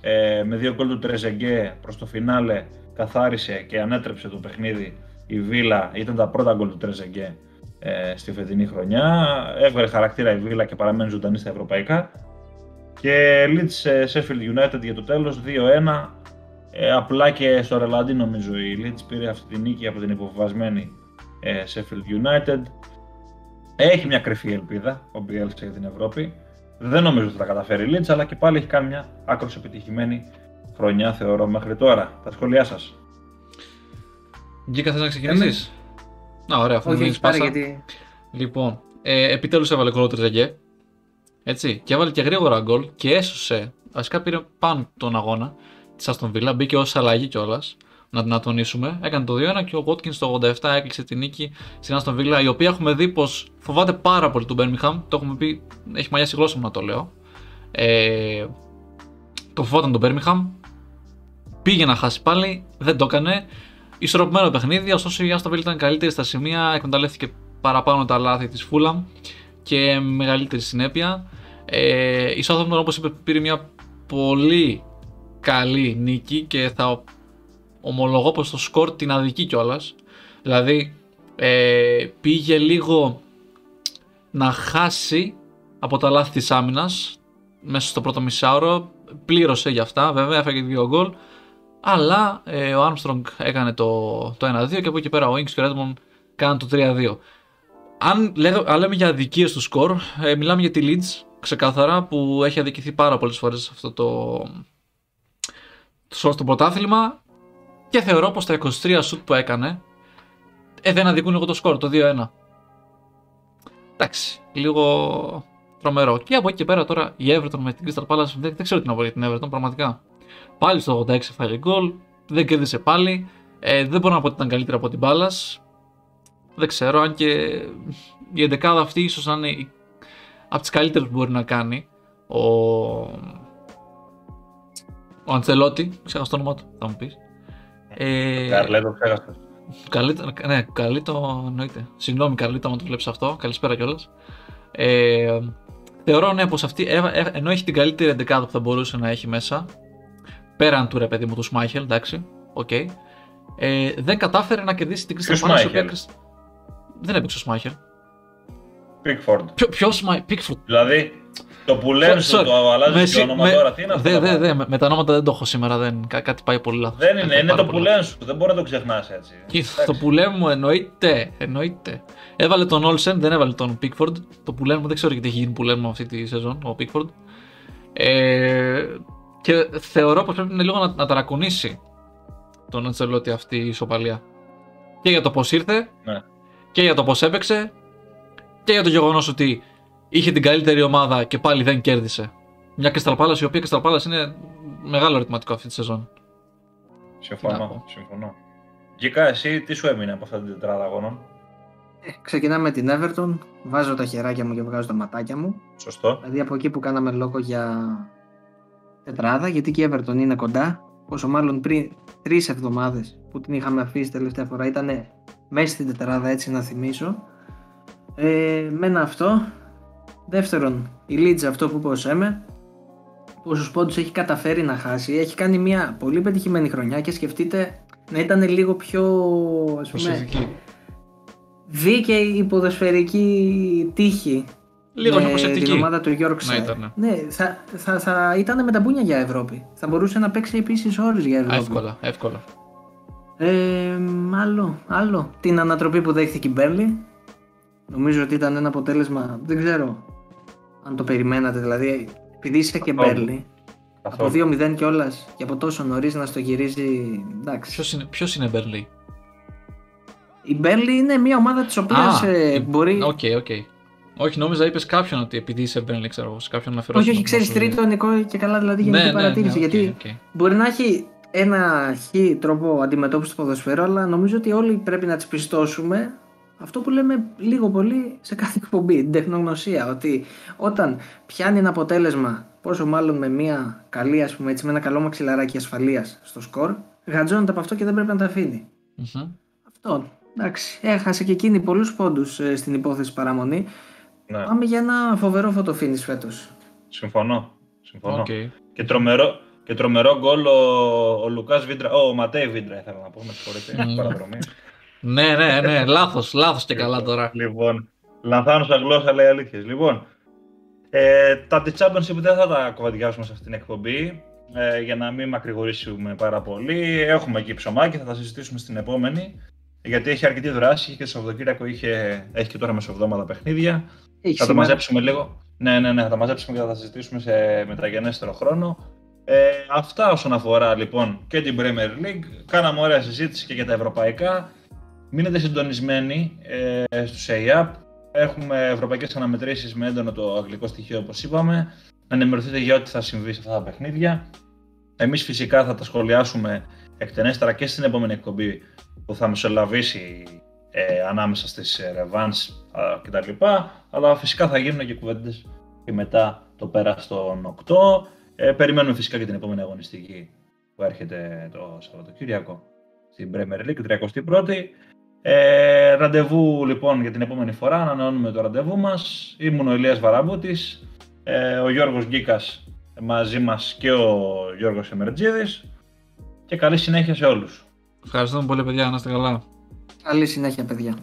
ε, με δύο γκολ του Τρεζεγκέ προς το φινάλε καθάρισε και ανέτρεψε το παιχνίδι η Βίλα, ήταν τα πρώτα γκολ του Τρεζεγκέ ε, στη φετινή χρονιά. Έβγαλε χαρακτήρα η Βίλα και παραμένει ζωντανή στα ευρωπαϊκά. Και Leeds ε, Sheffield United για το τέλος 2-1. Ε, απλά και στο Ρελαντί νομίζω η Leeds πήρε αυτή τη νίκη από την υποβασμένη ε, Sheffield United. Έχει μια κρυφή ελπίδα ο Bielsa για την Ευρώπη. Δεν νομίζω ότι θα τα καταφέρει η Leeds, αλλά και πάλι έχει κάνει μια άκρως επιτυχημένη χρονιά θεωρώ μέχρι τώρα. Τα σχόλιά σας. Γκίκα θες να ξεκινήσεις; Να, ωραία, αφού μου Όχι, δίνεις έχεις πάρει πάσα. γιατί. Λοιπόν, ε, επιτέλους έβαλε κόλλο Τρεζεγκέ. Έτσι, και έβαλε και γρήγορα γκολ και έσωσε. Βασικά πήρε πάνω τον αγώνα της Αστον Villa, μπήκε ως αλλαγή κιόλας. Να, να τονίσουμε. Έκανε το 2-1 και ο Watkins το 87 έκλεισε την νίκη στην Αστον Villa, η οποία έχουμε δει πως φοβάται πάρα πολύ του Birmingham. Το έχουμε πει, έχει μαλλιάσει η γλώσσα μου να το λέω. Ε, το φοβόταν τον Birmingham. Πήγε να χάσει πάλι, δεν το έκανε. Ισορροπημένο παιχνίδι, ωστόσο η Aston Villa ήταν καλύτερη στα σημεία, εκμεταλλεύτηκε παραπάνω τα λάθη της Fulham και μεγαλύτερη συνέπεια. Ε, η Southampton όπως είπες πήρε μια πολύ καλή νίκη και θα ομολογώ πως το σκορ την αδικεί κιόλας. Δηλαδή ε, πήγε λίγο να χάσει από τα λάθη της άμυνας μέσα στο πρώτο μισάωρο. Πλήρωσε για αυτά, βέβαια, έφαγε δύο γκολ. Αλλά ε, ο Armstrong έκανε το, το 1-2 και από εκεί πέρα ο Inks και ο Redmond κάναν το 3-2. Αν, λέγα, αν λέμε για αδικίες του σκορ, ε, μιλάμε για τη Leeds ξεκάθαρα που έχει αδικηθεί πάρα πολλές φορές σε αυτό το, το, στο πρωτάθλημα και θεωρώ πως τα 23 σουτ που έκανε ε, δεν αδικούν λίγο το σκορ, το 2-1. Εντάξει, λίγο τρομερό. Και από εκεί και πέρα τώρα η Everton με την Crystal Palace δεν, δεν ξέρω τι να πω για την Everton πραγματικά. Πάλι στο 86 φάγε γκολ, δεν κέρδισε πάλι. Ε, δεν μπορώ να πω ότι ήταν καλύτερα από την Palace. Δεν ξέρω, αν και η εντεκάδα αυτή ίσως να είναι η- από τις καλύτερες που μπορεί να κάνει ο, ο Αντσελότη, ξέχασα το όνομα του, θα μου πεις. Ε, Καρλέ, το ξέχασα. Καλή, ναι, καλή το εννοείται. Συγγνώμη, καλή το άμα το βλέπεις αυτό. Καλησπέρα κιόλας. Ε, θεωρώ ναι, πως αυτή, ε, ε, ενώ έχει την καλύτερη εντεκάδα που θα μπορούσε να έχει μέσα, πέραν του ρε παιδί μου του Σμάιχελ, εντάξει, οκ. Ε, δεν κατάφερε να κερδίσει την Crystal Ποιος Palace. η οποία Schmeichel? κρυσ- Δεν έπαιξε ο Σμάιχελ. Pickford. Ποιο, ποιος Σμάιχελ, Pickford. Δηλαδή, το που λένε σου Sorry, το με αλλάζει συ- το όνομα με- τώρα, τι είναι αυτό. Δε, το δε, πράγμα; δε, με, με τα ονόματα δεν το έχω σήμερα, δεν, κά- κάτι πάει πολύ λάθος. Δεν Κάτι είναι, πάει είναι πάρα το πολύ που λένε σου. Δεν μπορεί να το ξεχνάς έτσι. Και Εντάξει. το που λέμε μου εννοείται, εννοείται. Έβαλε τον Όλσεν, δεν έβαλε τον Pickford. Το που λέμε μου δεν ξέρω γιατί έχει γίνει που λέμε αυτή τη σεζόν, ο Pickford. Ε, και θεωρώ πως πρέπει λίγο να, να ταρακουνήσει τον Αντσελότη αυτή η ισοπαλία. Και για το πώς ήρθε, Ναι. και για το πώς έπαιξε, και για το γεγονός ότι είχε την καλύτερη ομάδα και πάλι δεν κέρδισε. Μια Crystal Palace, η οποία Crystal Palace είναι μεγάλο ερωτηματικό αυτή τη σεζόν. Τι να Συμφωνώ. πω. συμφωνώ. Γικά, εσύ τι σου έμεινε από αυτή την τετράδα αγώνων; Ε, Ξεκινάμε με την Everton. Βάζω τα χεράκια μου και βγάζω τα ματάκια μου. Σωστό. Δηλαδή από εκεί που κάναμε λόγο για τετράδα, γιατί και η Everton είναι κοντά. Όσο μάλλον πριν τρεις εβδομάδες που την είχαμε αφήσει τελευταία φορά ήταν μέσα στην τετράδα, έτσι να θυμίσω. Ε, με ένα αυτό. Δεύτερον, η Leeds αυτό που είπε ο Σέμε. Πόσους πόντους έχει καταφέρει να χάσει. Έχει κάνει μια πολύ πετυχημένη χρονιά και σκεφτείτε να ήταν λίγο πιο ας πούμε, Προσεκτική. δίκαιη η ποδοσφαιρική τύχη Λίγο πιο με προσεκτική. την ομάδα του Να Yorkshire. ήταν. Ναι, θα, θα, θα ήταν με τα μπούνια για Ευρώπη. Θα μπορούσε να παίξει επίσης ώρες για Ευρώπη. Εύκολα, εύκολα. Ε, άλλο, άλλο. Την ανατροπή που δέχθηκε η Μπέρνλι. Νομίζω ότι ήταν ένα αποτέλεσμα. Δεν ξέρω αν το περιμένατε. Δηλαδή, επειδή είσαι και Καθόλου. Μπέρνλι, από Καθόλου. 2-0 κιόλας και από τόσο νωρίς να στο γυρίζει. Εντάξει. Ποιος είναι, ποιος είναι Μπέρνλι. Η Μπέρνλι είναι μια ομάδα της οποίας η- μπορεί. OK, OK. Όχι, νόμιζα είπες κάποιον ότι επειδή είσαι Μπέρνλι, ξέρω εγώ, σε κάποιον να φέρω. όχι, όχι, ξέρεις τρίτο Νικό και καλά δηλαδή γενική ναι, ναι, παρατήρηση. ναι, οκ, γιατί οκ. Μπορεί να έχει ένα χ τρόπο αντιμετώπισης του ποδοσφαίρου, αλλά νομίζω ότι όλοι πρέπει να της πιστώσουμε αυτό που λέμε λίγο πολύ σε κάθε εκπομπή, την τεχνογνωσία. Ότι όταν πιάνει ένα αποτέλεσμα, πόσο μάλλον με μια καλή, ας πούμε, έτσι, με ένα καλό μαξιλαράκι ασφαλείας στο σκορ, γατζώνεται από αυτό και δεν πρέπει να τα αφήνει. Μμμ. Αυτό. Εντάξει. Έχασε και εκείνη πολλούς πόντους στην υπόθεση παραμονή. Ναι, Πάμε για ένα φοβερό φωτοφίνις φέτος. συμφωνώ. συμφωνώ. Οκ. Και τρομερό, και τρομερό γκολ ο, ο Λουκάς Βίντρα, ο Ματέι Βίντρα ήθελα να πω, με συγχωρείτε, Μμμ. παραδρομή. Ναι, ναι, ναι, λάθος, λάθος και καλά τώρα. Λοιπόν, λανθάνουσα γλώσσα λέει αλήθειες. Λοιπόν, ε, τα της Championship δεν θα τα κουβεντιάσουμε σε αυτήν την εκπομπή, ε, για να μην μακρηγορήσουμε πάρα πολύ. Έχουμε εκεί ψωμάκι, θα τα συζητήσουμε στην επόμενη, γιατί έχει αρκετή δράση και το Σαββατοκύριακο είχε, έχει και τώρα μεσοβδόματα παιχνίδια. Έχει Θα τα σήμερα. μαζέψουμε λίγο. Ναι, ναι, ναι, θα τα μαζέψουμε και θα τα συζητήσουμε σε μεταγενέστερο χρόνο. Ε, αυτά όσον αφορά λοιπόν και την Premier League. Κάναμε ωραία συζήτηση και για τα ευρωπαϊκά. Μείνετε συντονισμένοι ε, στους ΕΙΑΠ. Έχουμε ευρωπαϊκές αναμετρήσεις με έντονο το αγγλικό στοιχείο, όπως είπαμε. Να ενημερωθείτε για ό,τι θα συμβεί σε αυτά τα παιχνίδια. Εμείς φυσικά θα τα σχολιάσουμε εκτενέστερα και στην επόμενη εκπομπή που θα μεσολαβήσει ε, ανάμεσα στις Revans κτλ. Αλλά φυσικά θα γίνουν και κουβέντες και μετά το πέρας των 8. Ε, περιμένουμε φυσικά και την επόμενη αγωνιστική που έρχεται το Σαββατοκύριακο στην Premier League, 31η. Ε, ραντεβού λοιπόν για την επόμενη φορά, ανανεώνουμε το ραντεβού μας. Ήμουν ο Ηλίας Βαραμπούτης, ε, ο Γιώργος Γκίκας μαζί μας και ο Γιώργος Εμερτζίδης και καλή συνέχεια σε όλους. Ευχαριστούμε πολύ παιδιά, να είστε καλά. Καλή συνέχεια παιδιά.